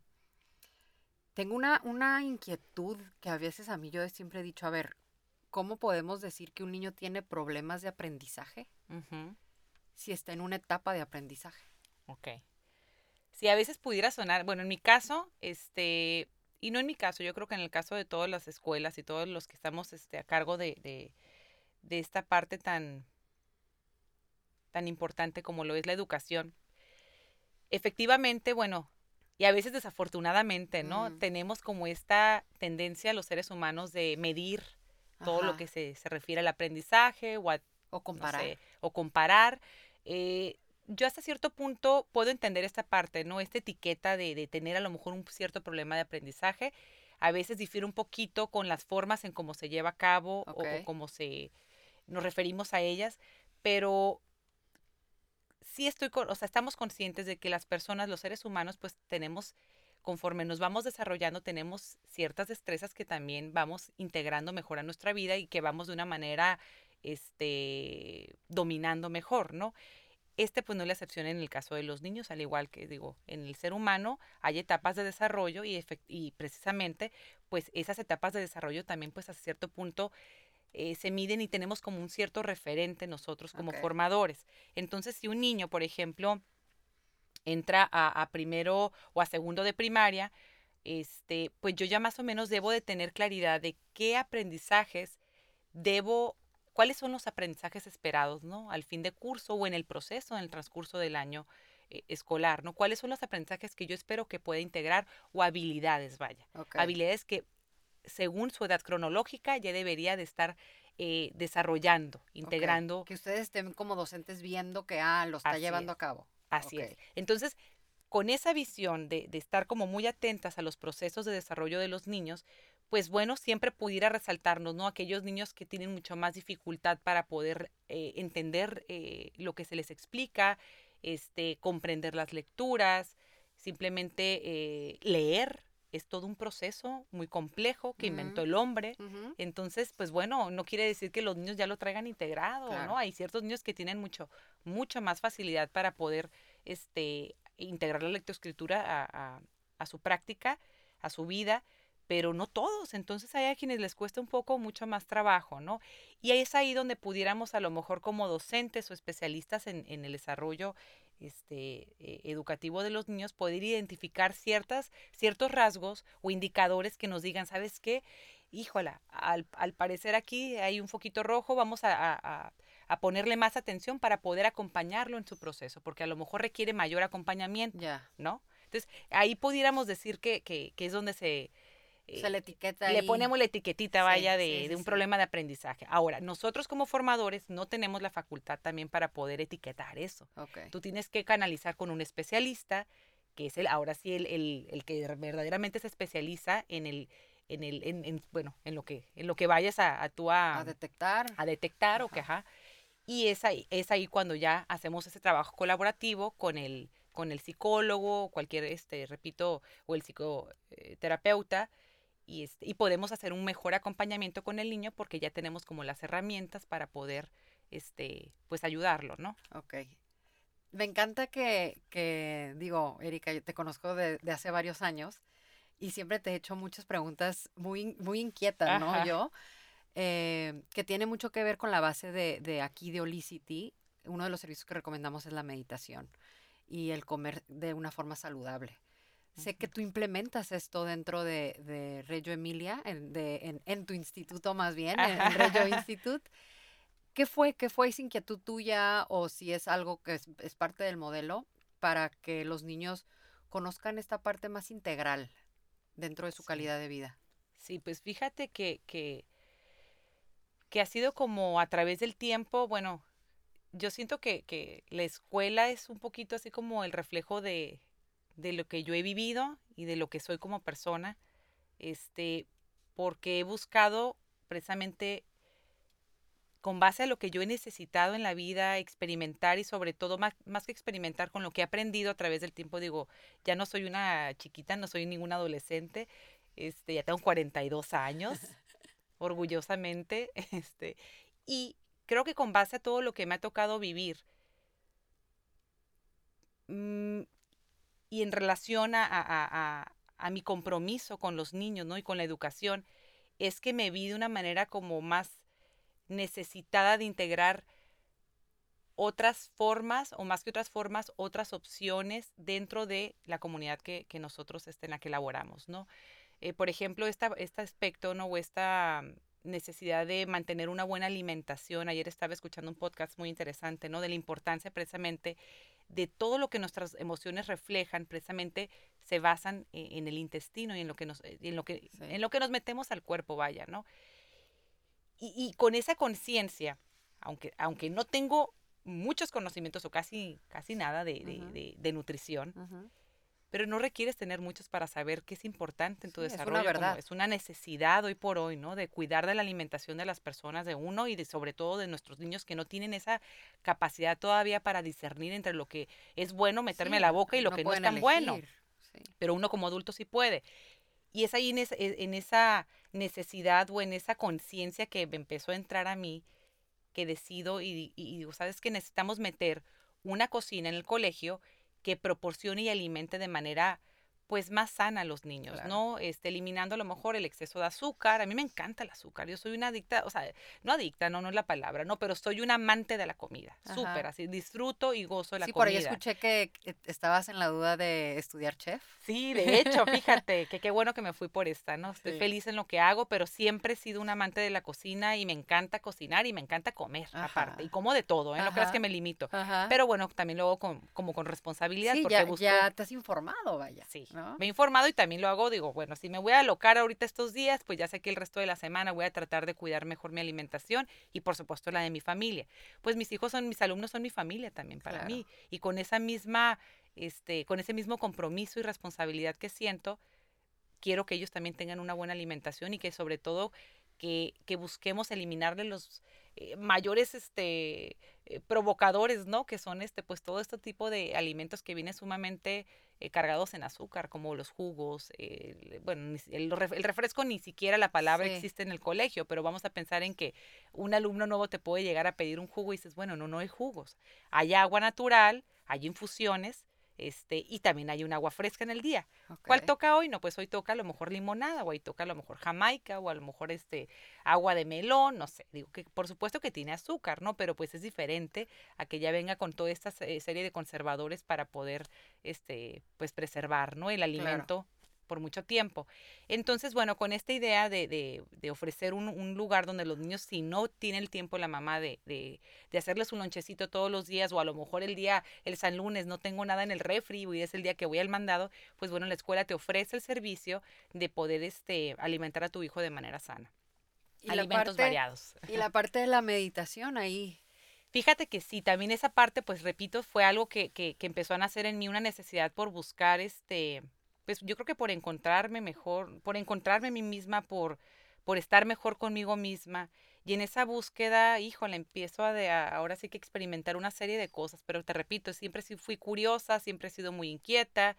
tengo una, una inquietud que a veces a mí yo siempre he dicho, a ver, ¿cómo podemos decir que un niño tiene problemas de aprendizaje? si está en una etapa de aprendizaje. Ok. Si a veces pudiera sonar, bueno, en mi caso, este, y no en mi caso, yo creo que en el caso de todas las escuelas y todos los que estamos este, a cargo de, de, de esta parte tan, tan importante como lo es la educación, efectivamente, bueno, y a veces desafortunadamente, ¿no? Tenemos como esta tendencia los seres humanos de medir todo lo que se, se refiere al aprendizaje o a O no comparar. sé, o comparar. Eh, yo hasta cierto punto puedo entender esta parte, ¿no? Esta etiqueta de, de tener a lo mejor un cierto problema de aprendizaje. A veces difiere un poquito con las formas en cómo se lleva a cabo o- cómo se nos referimos a ellas, pero sí estoy, con- o sea, estamos conscientes de que las personas, los seres humanos, pues tenemos, conforme nos vamos desarrollando, tenemos ciertas destrezas que también vamos integrando mejor a nuestra vida y que vamos de una manera, este, dominando mejor, ¿no? Este pues no es la excepción en el caso de los niños, al igual que digo, en el ser humano hay etapas de desarrollo y, y precisamente pues esas etapas de desarrollo también pues a cierto punto eh, se miden y tenemos como un cierto referente nosotros como formadores. Entonces si un niño, por ejemplo, entra a, a primero o a segundo de primaria, este, pues yo ya más o menos debo de tener claridad de qué aprendizajes debo, cuáles son los aprendizajes esperados, ¿no? Al fin de curso o en el proceso, en el transcurso del año eh, escolar, ¿no? ¿Cuáles son los aprendizajes que yo espero que pueda integrar o habilidades, vaya? Habilidades que según su edad cronológica ya debería de estar eh, desarrollando, integrando. Que ustedes estén como docentes viendo que, ah, lo está Así llevando es. a cabo. Así es. Entonces, con esa visión de, de estar como muy atentas a los procesos de desarrollo de los niños, pues bueno, siempre pudiera resaltarnos, ¿no? Aquellos niños que tienen mucho más dificultad para poder eh, entender eh, lo que se les explica, este, comprender las lecturas, simplemente leer es todo un proceso muy complejo que inventó Ujú. el hombre. Entonces, pues bueno, no quiere decir que los niños ya lo traigan integrado, Claro. ¿no? Hay ciertos niños que tienen mucho, mucha más facilidad para poder este, integrar la lectoescritura a, a- a su práctica, a su vida, pero no todos. Entonces hay a quienes les cuesta un poco mucho más trabajo, ¿no? Y es ahí donde pudiéramos a lo mejor como docentes o especialistas en, en el desarrollo este, eh, educativo de los niños poder identificar ciertas, ciertos rasgos o indicadores que nos digan, ¿sabes qué? Híjola, al, al parecer aquí hay un foquito rojo, vamos a, a- a- ponerle más atención para poder acompañarlo en su proceso, porque a lo mejor requiere mayor acompañamiento, Ya. ¿no? Entonces, ahí pudiéramos decir que, que, que es donde se... eh, Se le etiqueta le ahí. ponemos la etiquetita, Sí, vaya, de, sí, de sí, un sí. problema de aprendizaje. Ahora, nosotros como formadores no tenemos la facultad también para poder etiquetar eso. Ok. Tú tienes que canalizar con un especialista, que es el, ahora sí, el, el, el que verdaderamente se especializa en el, en el, en, en, bueno, en lo que, en lo que vayas a, a tú a, A detectar. a detectar o que, ajá. Y es ahí, es ahí cuando ya hacemos ese trabajo colaborativo con el, con el psicólogo, cualquier, este, repito, o el psicoterapeuta, y, este, y podemos hacer un mejor acompañamiento con el niño porque ya tenemos como las herramientas para poder, este, pues ayudarlo, ¿no? Ok. Me encanta que, que, digo, Erika, yo te conozco de, de hace varios años y siempre te he hecho muchas preguntas muy, muy inquietas, ¿no? Ajá. Yo, eh, que tiene mucho que ver con la base de, de aquí de Olicity. Uno de los servicios que recomendamos es la meditación y el comer de una forma saludable. Sé que tú implementas esto dentro de, de Reggio Emilia, en, de, en, en tu instituto más bien, en, en Reggio Institute. ¿Qué fue? ¿Qué fue esa inquietud tuya o si es algo que es, es parte del modelo para que los niños conozcan esta parte más integral dentro de su Sí. calidad de vida? Sí, pues fíjate que, que, que ha sido como a través del tiempo, bueno, yo siento que, que la escuela es un poquito así como el reflejo de, de lo que yo he vivido y de lo que soy como persona, este, porque he buscado precisamente con base a lo que yo he necesitado en la vida, experimentar y sobre todo más, más que experimentar con lo que he aprendido a través del tiempo, digo, ya no soy una chiquita, no soy ninguna adolescente, este, ya tengo 42 años, <laughs> orgullosamente, <laughs> este, y creo que con base a todo lo que me ha tocado vivir, mm, y en relación a, a- a- mi compromiso con los niños, ¿no? Y con la educación, es que me vi de una manera como más necesitada de integrar otras formas, o más que otras formas, otras opciones dentro de la comunidad que, nosotros este, en la que elaboramos, ¿no? Eh, por ejemplo, esta, este aspecto, ¿no? O esta necesidad de mantener una buena alimentación. Ayer estaba escuchando un podcast muy interesante, ¿no? De la importancia precisamente de todo lo que nuestras emociones reflejan, precisamente se basan e, en, el intestino y en lo que nos, en lo que, en lo que nos metemos al cuerpo, vaya, ¿no? Y, con esa conciencia, aunque, aunque no tengo muchos conocimientos o casi, casi nada de, de, nutrición, pero no requieres tener muchos para saber qué es importante en tu desarrollo. Es una verdad. es una necesidad hoy por hoy, ¿no? De cuidar de la alimentación de las personas, de uno y de sobre todo de nuestros niños que no tienen esa capacidad todavía para discernir entre lo que es bueno meterme a la boca y lo que no es tan bueno. Pero uno como adulto sí puede. Y es ahí en, en esa necesidad o en esa conciencia que me empezó a entrar a mí que decido y, digo, sabes que necesitamos meter una cocina en el colegio que proporcione y alimente de manera pues más sana a los niños, ¿no? Este, eliminando a lo mejor el exceso de azúcar. A mí me encanta el azúcar. Yo soy una adicta, o sea, no adicta, no, no es la palabra, no, pero soy un amante de la comida. Súper, así, disfruto y gozo de la comida. Sí, por ahí escuché que estabas en la duda de estudiar chef. Sí, de hecho, fíjate, que qué bueno que me fui por esta, ¿no? Estoy feliz en lo que hago, pero siempre he sido un amante de la cocina y me encanta cocinar y me encanta comer, aparte. Y como de todo, ¿eh? No creas que me limito. Pero bueno, también lo hago con, como con responsabilidad. Sí, ya, ya te has informado, vaya. Sí. Me he informado y también lo hago, digo, bueno, si me voy a alocar ahorita estos días, pues ya sé que el resto de la semana voy a tratar de cuidar mejor mi alimentación y por supuesto la de mi familia. Pues mis hijos son, mis alumnos son mi familia también para mí. Y con esa misma, este, con ese mismo compromiso y responsabilidad que siento, quiero que ellos también tengan una buena alimentación y que sobre todo que, que busquemos eliminarle los eh, mayores este, eh, provocadores, ¿no? Que son este, pues todo este tipo de alimentos que vienen sumamente eh, cargados en azúcar, como los jugos, bueno, el, refresco ni siquiera la palabra existe en el colegio, pero vamos a pensar en que un alumno nuevo te puede llegar a pedir un jugo y dices, bueno, no, no hay jugos. Hay agua natural, hay infusiones, este, y también hay un agua fresca en el día. ¿Cuál toca hoy? No, pues hoy toca a lo mejor limonada, o hoy toca a lo mejor jamaica, o a lo mejor este agua de melón, no sé. Digo que por supuesto que tiene azúcar, ¿no? Pero pues es diferente a que ya venga con toda esta serie de conservadores para poder, este, pues preservar, ¿no? El alimento por mucho tiempo. Entonces, bueno, con esta idea de, de, ofrecer un, un, lugar donde los niños, si no tiene el tiempo la mamá de, de, hacerles un lonchecito todos los días, o a lo mejor el día, el San Lunes, no tengo nada en el refri, y es el día que voy al mandado, pues bueno, la escuela te ofrece el servicio de poder este, alimentar a tu hijo de manera sana. Y Alimentos variados. Y la parte de la meditación ahí. Fíjate que sí, también esa parte, pues repito, fue algo que, que, que empezó a nacer en mí, una necesidad por buscar este pues yo creo que por encontrarme mejor, por encontrarme a mí misma, por, por estar mejor conmigo misma. Y en esa búsqueda, híjole, empiezo a, de, ahora sí que experimentar una serie de cosas, pero te repito, siempre fui curiosa, siempre he sido muy inquieta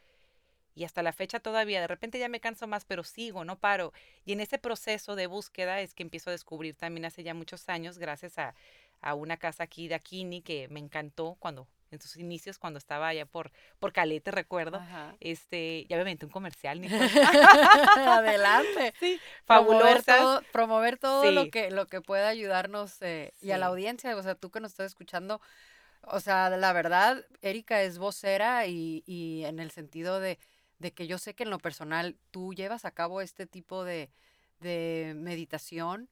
y hasta la fecha todavía, de repente ya me canso más, pero sigo, no paro. Y en ese proceso de búsqueda es que empiezo a descubrir también hace ya muchos años, gracias a, a una casa aquí de Aquini que me encantó cuando en sus inicios cuando estaba allá por, por Calete, recuerdo. Este, ya me inventé un comercial, <laughs> Adelante. Sí, fabuloso. Promover todo, lo que lo que pueda ayudarnos eh, y a la audiencia, o sea, tú que nos estás escuchando, o sea, la verdad, Erika es vocera y, y en el sentido de, de que yo sé que en lo personal tú llevas a cabo este tipo de, de meditación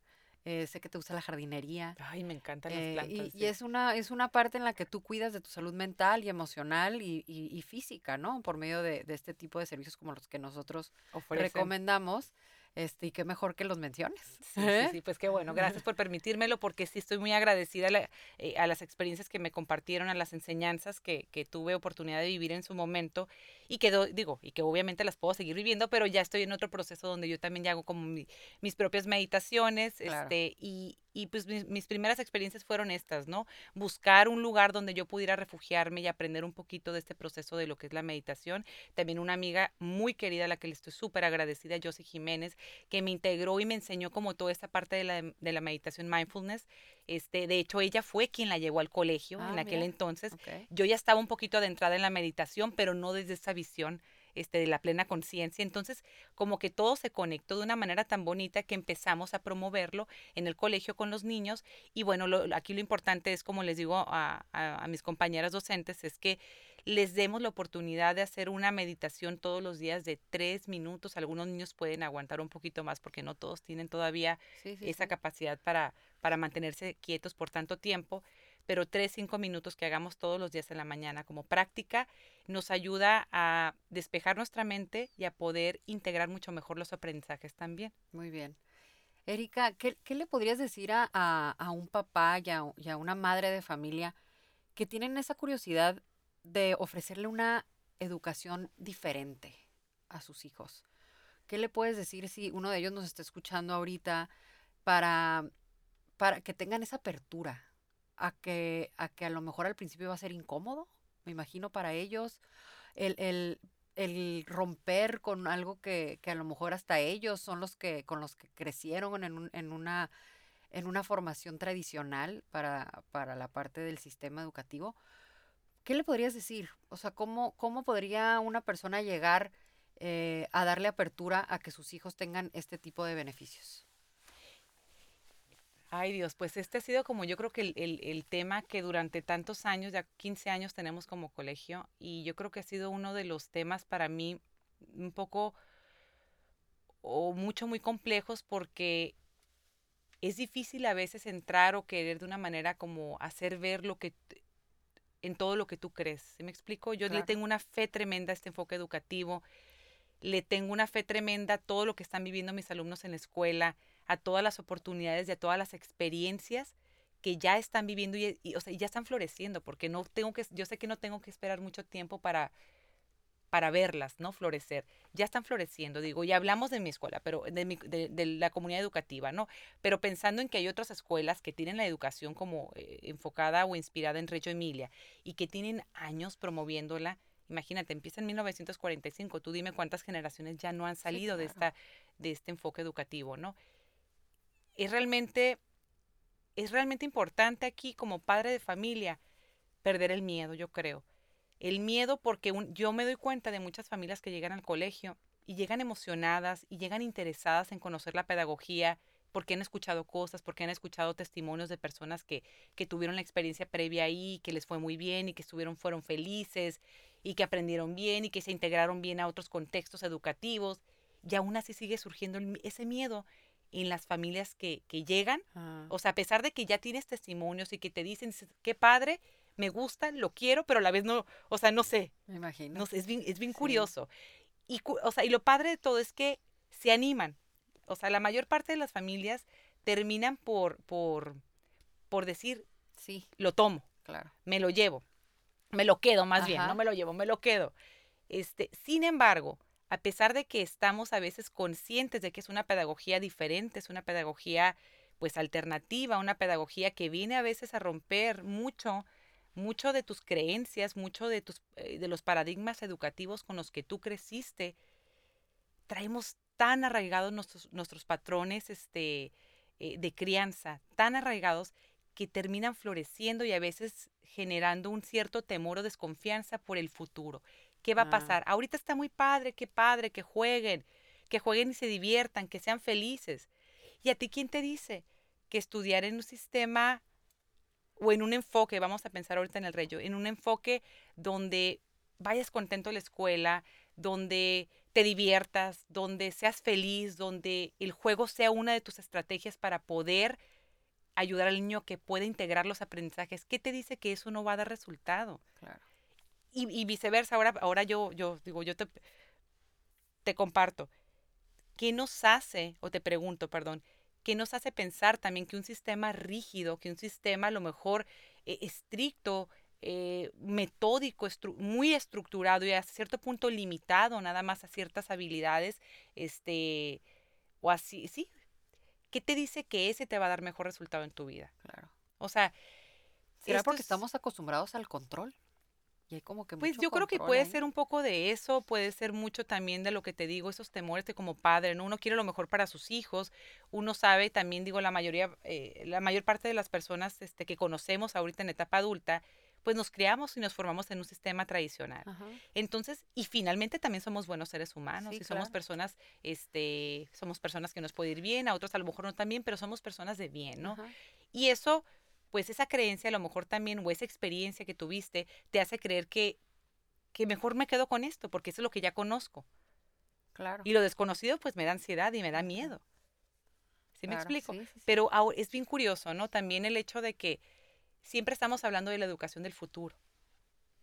eh, sé que te gusta la jardinería. Ay, me encantan las eh, plantas. y, es, una, es una parte en la que tú cuidas de tu salud mental y emocional y, y, física, ¿no? Por medio de, de, este tipo de servicios como los que nosotros recomendamos. Este, y qué mejor que los menciones. Sí, ¿Eh? sí, <laughs> pues qué bueno, gracias por permitírmelo, porque sí estoy muy agradecida a, las experiencias que me compartieron, a las enseñanzas que, que, tuve oportunidad de vivir en su momento y que, digo, y que obviamente las puedo seguir viviendo, pero ya estoy en otro proceso donde yo también ya hago como mis propias meditaciones, este, y, y pues mis, primeras experiencias fueron estas, ¿no? Buscar un lugar donde yo pudiera refugiarme y aprender un poquito de este proceso de lo que es la meditación. También una amiga muy querida a la que le estoy súper agradecida, Josie Jiménez, que me integró y me enseñó como toda esta parte de la, de la meditación mindfulness. Este, de hecho, ella fue quien la llevó al colegio ah, en aquel entonces. Yo ya estaba un poquito adentrada en la meditación, pero no desde esa visión este, de la plena conciencia. Entonces, como que todo se conectó de una manera tan bonita que empezamos a promoverlo en el colegio con los niños. Y bueno, aquí lo importante es, como les digo a, a mis compañeras docentes, es que les demos la oportunidad de hacer una meditación todos los días de tres minutos. Algunos niños pueden aguantar un poquito más porque no todos tienen todavía esa capacidad para, para mantenerse quietos por tanto tiempo, pero tres, cinco minutos que hagamos todos los días en la mañana como práctica nos ayuda a despejar nuestra mente y a poder integrar mucho mejor los aprendizajes también. Muy bien. Erika, ¿qué, le podrías decir a, a, un papá y a, y a una madre de familia que tienen esa curiosidad de ofrecerle una educación diferente a sus hijos. ¿Qué le puedes decir si uno de ellos nos está escuchando ahorita para, para que tengan esa apertura a que, a que a lo mejor al principio va a ser incómodo, me imagino, para ellos, el, el, el romper con algo que, que, a lo mejor hasta ellos son los que, con los que crecieron en, un, en, una, en una formación tradicional para, para la parte del sistema educativo, ¿Qué le podrías decir? O sea, ¿cómo, cómo podría una persona llegar eh, a darle apertura a que sus hijos tengan este tipo de beneficios? Ay Dios, pues este ha sido como yo creo que el, el, tema que durante tantos años, ya 15 años tenemos como colegio, y yo creo que ha sido uno de los temas para mí un poco o mucho muy complejos porque es difícil a veces entrar o querer de una manera como hacer ver lo que en todo lo que tú crees. ¿Sí me explico? Yo le tengo una fe tremenda a este enfoque educativo, le tengo una fe tremenda a todo lo que están viviendo mis alumnos en la escuela, a todas las oportunidades y a todas las experiencias que ya están viviendo y, o sea, ya están floreciendo, porque no tengo que, yo sé que no tengo que esperar mucho tiempo para, para verlas, ¿no? Florecer. Ya están floreciendo, digo, y hablamos de mi escuela, pero de, mi, de, la comunidad educativa, ¿no? Pero pensando en que hay otras escuelas que tienen la educación como eh, enfocada o inspirada en Reggio Emilia y que tienen años promoviéndola, imagínate, empieza en 1945, tú dime cuántas generaciones ya no han salido de, esta, de este enfoque educativo, ¿no? Es realmente, es realmente importante aquí como padre de familia perder el miedo, yo creo el miedo porque yo me doy cuenta de muchas familias que llegan al colegio y llegan emocionadas y llegan interesadas en conocer la pedagogía porque han escuchado cosas, porque han escuchado testimonios de personas que, que tuvieron la experiencia previa ahí, que les fue muy bien y que estuvieron, fueron felices y que aprendieron bien y que se integraron bien a otros contextos educativos. Y aún así sigue surgiendo ese miedo en las familias que, que llegan. Ah. O sea, a pesar de que ya tienes testimonios y que te dicen, qué padre, me gusta, lo quiero, pero a la vez no, o sea, no sé. Me imagino. No sé, es bien, es bien curioso. Y, o sea, y lo padre de todo es que se animan. O sea, la mayor parte de las familias terminan por, por, por decir, sí, lo tomo. Claro. Me lo llevo. Me lo quedo más bien, no me lo llevo, me lo quedo. Este, sin embargo, a pesar de que estamos a veces conscientes de que es una pedagogía diferente, es una pedagogía pues alternativa, una pedagogía que viene a veces a romper mucho mucho de tus creencias, mucho de, tus, eh, de los paradigmas educativos con los que tú creciste, traemos tan arraigados nuestros, nuestros patrones este, eh, de crianza, tan arraigados que terminan floreciendo y a veces generando un cierto temor o desconfianza por el futuro. ¿Qué va a pasar? Ahorita está muy padre, qué padre, que jueguen, que jueguen y se diviertan, que sean felices. ¿Y a ti quién te dice que estudiar en un sistema o en un enfoque, vamos a pensar ahorita en el reyo, en un enfoque donde vayas contento a la escuela, donde te diviertas, donde seas feliz, donde el juego sea una de tus estrategias para poder ayudar al niño que pueda integrar los aprendizajes. ¿Qué te dice que eso no va a dar resultado? Claro. Y, viceversa, ahora, ahora yo, yo digo, yo te, te comparto. ¿Qué nos hace, o te pregunto, perdón, que nos hace pensar también que un sistema rígido, que un sistema a lo mejor eh, estricto, eh, metódico, muy estructurado y a cierto punto limitado nada más a ciertas habilidades, este, o así, sí, ¿qué te dice que ese te va a dar mejor resultado en tu vida? Claro. O sea, ¿será porque estamos acostumbrados al control? Y como que pues yo creo que puede ser un poco de eso, puede ser mucho también de lo que te digo, esos temores de como padre, ¿no? Uno quiere lo mejor para sus hijos, uno sabe también, digo, la mayoría, eh, la mayor parte de las personas este, que conocemos ahorita en etapa adulta, pues nos criamos y nos formamos en un sistema tradicional. Entonces, y finalmente también somos buenos seres humanos y somos personas, este, somos personas que nos puede ir bien, a otros a lo mejor no también, pero somos personas de bien, ¿no? Y eso, pues esa creencia a lo mejor también, o esa experiencia que tuviste, te hace creer que, que mejor me quedo con esto, porque eso es lo que ya conozco. Claro. Y lo desconocido, pues me da ansiedad y me da miedo. ¿Sí me explico? Pero es bien curioso, ¿no? También el hecho de que siempre estamos hablando de la educación del futuro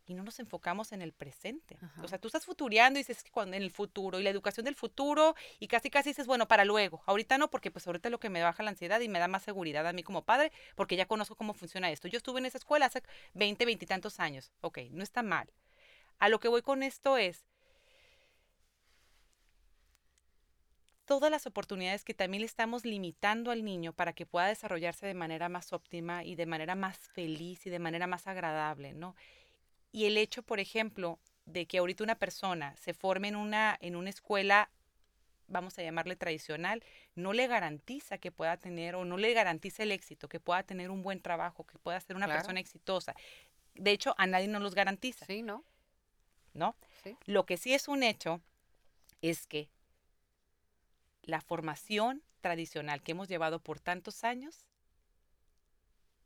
y no nos enfocamos en el presente. O sea, tú estás futureando y dices que cuando en el futuro y la educación del futuro y casi casi dices, bueno, para luego. Ahorita no, porque pues ahorita es lo que me baja la ansiedad y me da más seguridad a mí como padre, porque ya conozco cómo funciona esto. Yo estuve en esa escuela hace 20, 20 y tantos años. Ok, no está mal. A lo que voy con esto es, todas las oportunidades que también le estamos limitando al niño para que pueda desarrollarse de manera más óptima y de manera más feliz y de manera más agradable, ¿no? Y el hecho, por ejemplo, de que ahorita una persona se forme en una, en una escuela, vamos a llamarle tradicional, no le garantiza que pueda tener o no le garantiza el éxito, que pueda tener un buen trabajo, que pueda ser una persona exitosa. De hecho, a nadie nos los garantiza. Sí, ¿no? ¿No? Sí. Lo que sí es un hecho es que la formación tradicional que hemos llevado por tantos años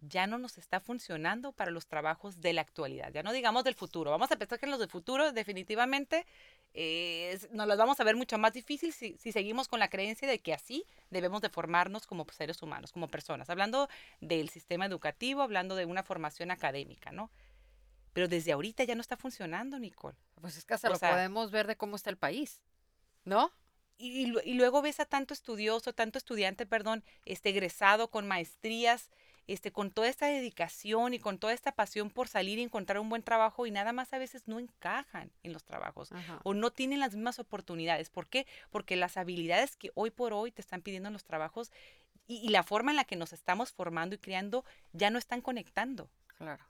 ya no nos está funcionando para los trabajos de la actualidad, ya no digamos del futuro. Vamos a pensar que en los del futuro definitivamente eh, nos las vamos a ver mucho más difícil si, si, seguimos con la creencia de que así debemos de formarnos como seres humanos, como personas, hablando del sistema educativo, hablando de una formación académica, ¿no? Pero desde ahorita ya no está funcionando, Nicole. Pues es que hasta lo podemos ver de cómo está el país, ¿no? y, y, luego ves a tanto estudioso, tanto estudiante, perdón, este egresado con maestrías, este, con toda esta dedicación y con toda esta pasión por salir y encontrar un buen trabajo y nada más a veces no encajan en los trabajos o no tienen las mismas oportunidades. ¿Por qué? Porque las habilidades que hoy por hoy te están pidiendo en los trabajos y, y la forma en la que nos estamos formando y creando ya no están conectando. Claro.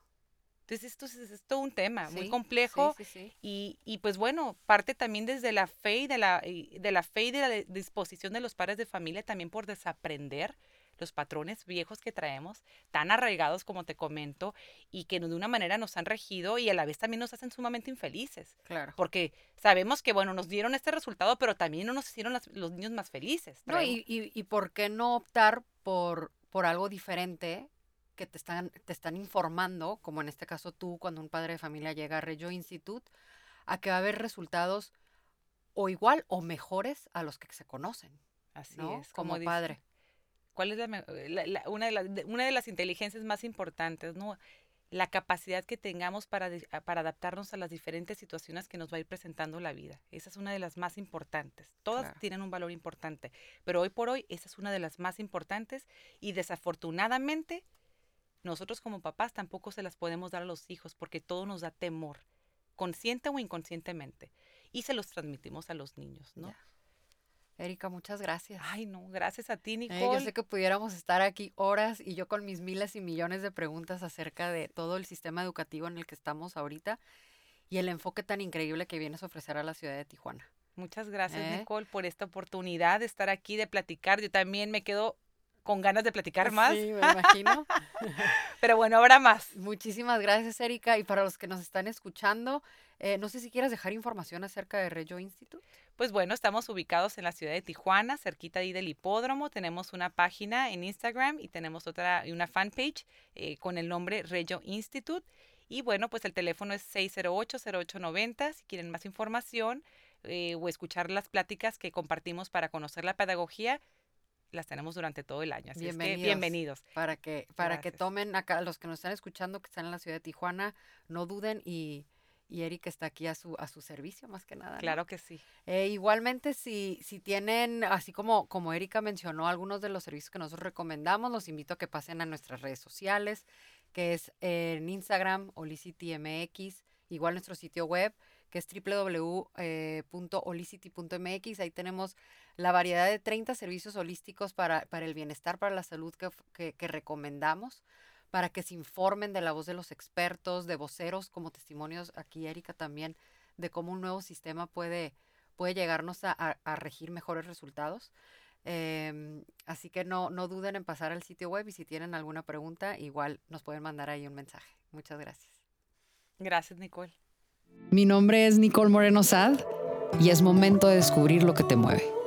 Entonces, esto es, todo un tema muy complejo y, y, pues bueno, parte también desde la fe y de la, de la fe y de la disposición de los padres de familia también por desaprender los patrones viejos que traemos, tan arraigados como te comento, y que de una manera nos han regido y a la vez también nos hacen sumamente infelices. Claro. Porque sabemos que, bueno, nos dieron este resultado, pero también no nos hicieron los niños más felices. No, y, y, y, por qué no optar por, por algo diferente que te están, te están informando, como en este caso tú, cuando un padre de familia llega a Reggio Institute, a que va a haber resultados o igual o mejores a los que se conocen. Así es. Como, padre. ¿Cuál es la, una, de las, una de las inteligencias más importantes, ¿no? La capacidad que tengamos para, para adaptarnos a las diferentes situaciones que nos va a ir presentando la vida. Esa es una de las más importantes. Todas tienen un valor importante, pero hoy por hoy esa es una de las más importantes y desafortunadamente nosotros como papás tampoco se las podemos dar a los hijos porque todo nos da temor, consciente o inconscientemente, y se los transmitimos a los niños, ¿no? Erika, muchas gracias. Ay, no, gracias a ti, Nicole. yo sé que pudiéramos estar aquí horas y yo con mis miles y millones de preguntas acerca de todo el sistema educativo en el que estamos ahorita y el enfoque tan increíble que vienes a ofrecer a la ciudad de Tijuana. Muchas gracias, ¿Eh? Nicole, por esta oportunidad de estar aquí, de platicar. Yo también me quedo con ganas de platicar más. Sí, me <laughs> imagino. Pero bueno, habrá más. Muchísimas gracias, Erika. Y para los que nos están escuchando, eh, no sé si quieras dejar información acerca de Reggio Institute. Pues bueno, estamos ubicados en la ciudad de Tijuana, cerquita ahí del hipódromo. Tenemos una página en Instagram y tenemos otra, una fanpage eh, con el nombre Reggio Institute. Y bueno, pues el teléfono es 608-0890 si quieren más información eh, o escuchar las pláticas que compartimos para conocer la pedagogía las tenemos durante todo el año. Así bienvenidos. es que bienvenidos. Para que, para que tomen acá, los que nos están escuchando, que están en la ciudad de Tijuana, no duden y, y Erika está aquí a su, a su servicio, más que nada. Claro que sí. Eh, igualmente, si, si tienen, así como, como Erika mencionó, algunos de los servicios que nosotros recomendamos, los invito a que pasen a nuestras redes sociales, que es en Instagram, OlicityMX, igual nuestro sitio web, que es www.holicity.mx. Ahí tenemos la variedad de 30 servicios holísticos para, para el bienestar, para la salud que, que, recomendamos, para que se informen de la voz de los expertos, de voceros, como testimonios aquí, Erika, también, de cómo un nuevo sistema puede, puede llegarnos a, a, regir mejores resultados. Em, así que no, no duden en pasar al sitio web y si tienen alguna pregunta, igual nos pueden mandar ahí un mensaje. Muchas gracias. Gracias, Nicole. Mi nombre es Nicole Moreno Sad y es momento de descubrir lo que te mueve.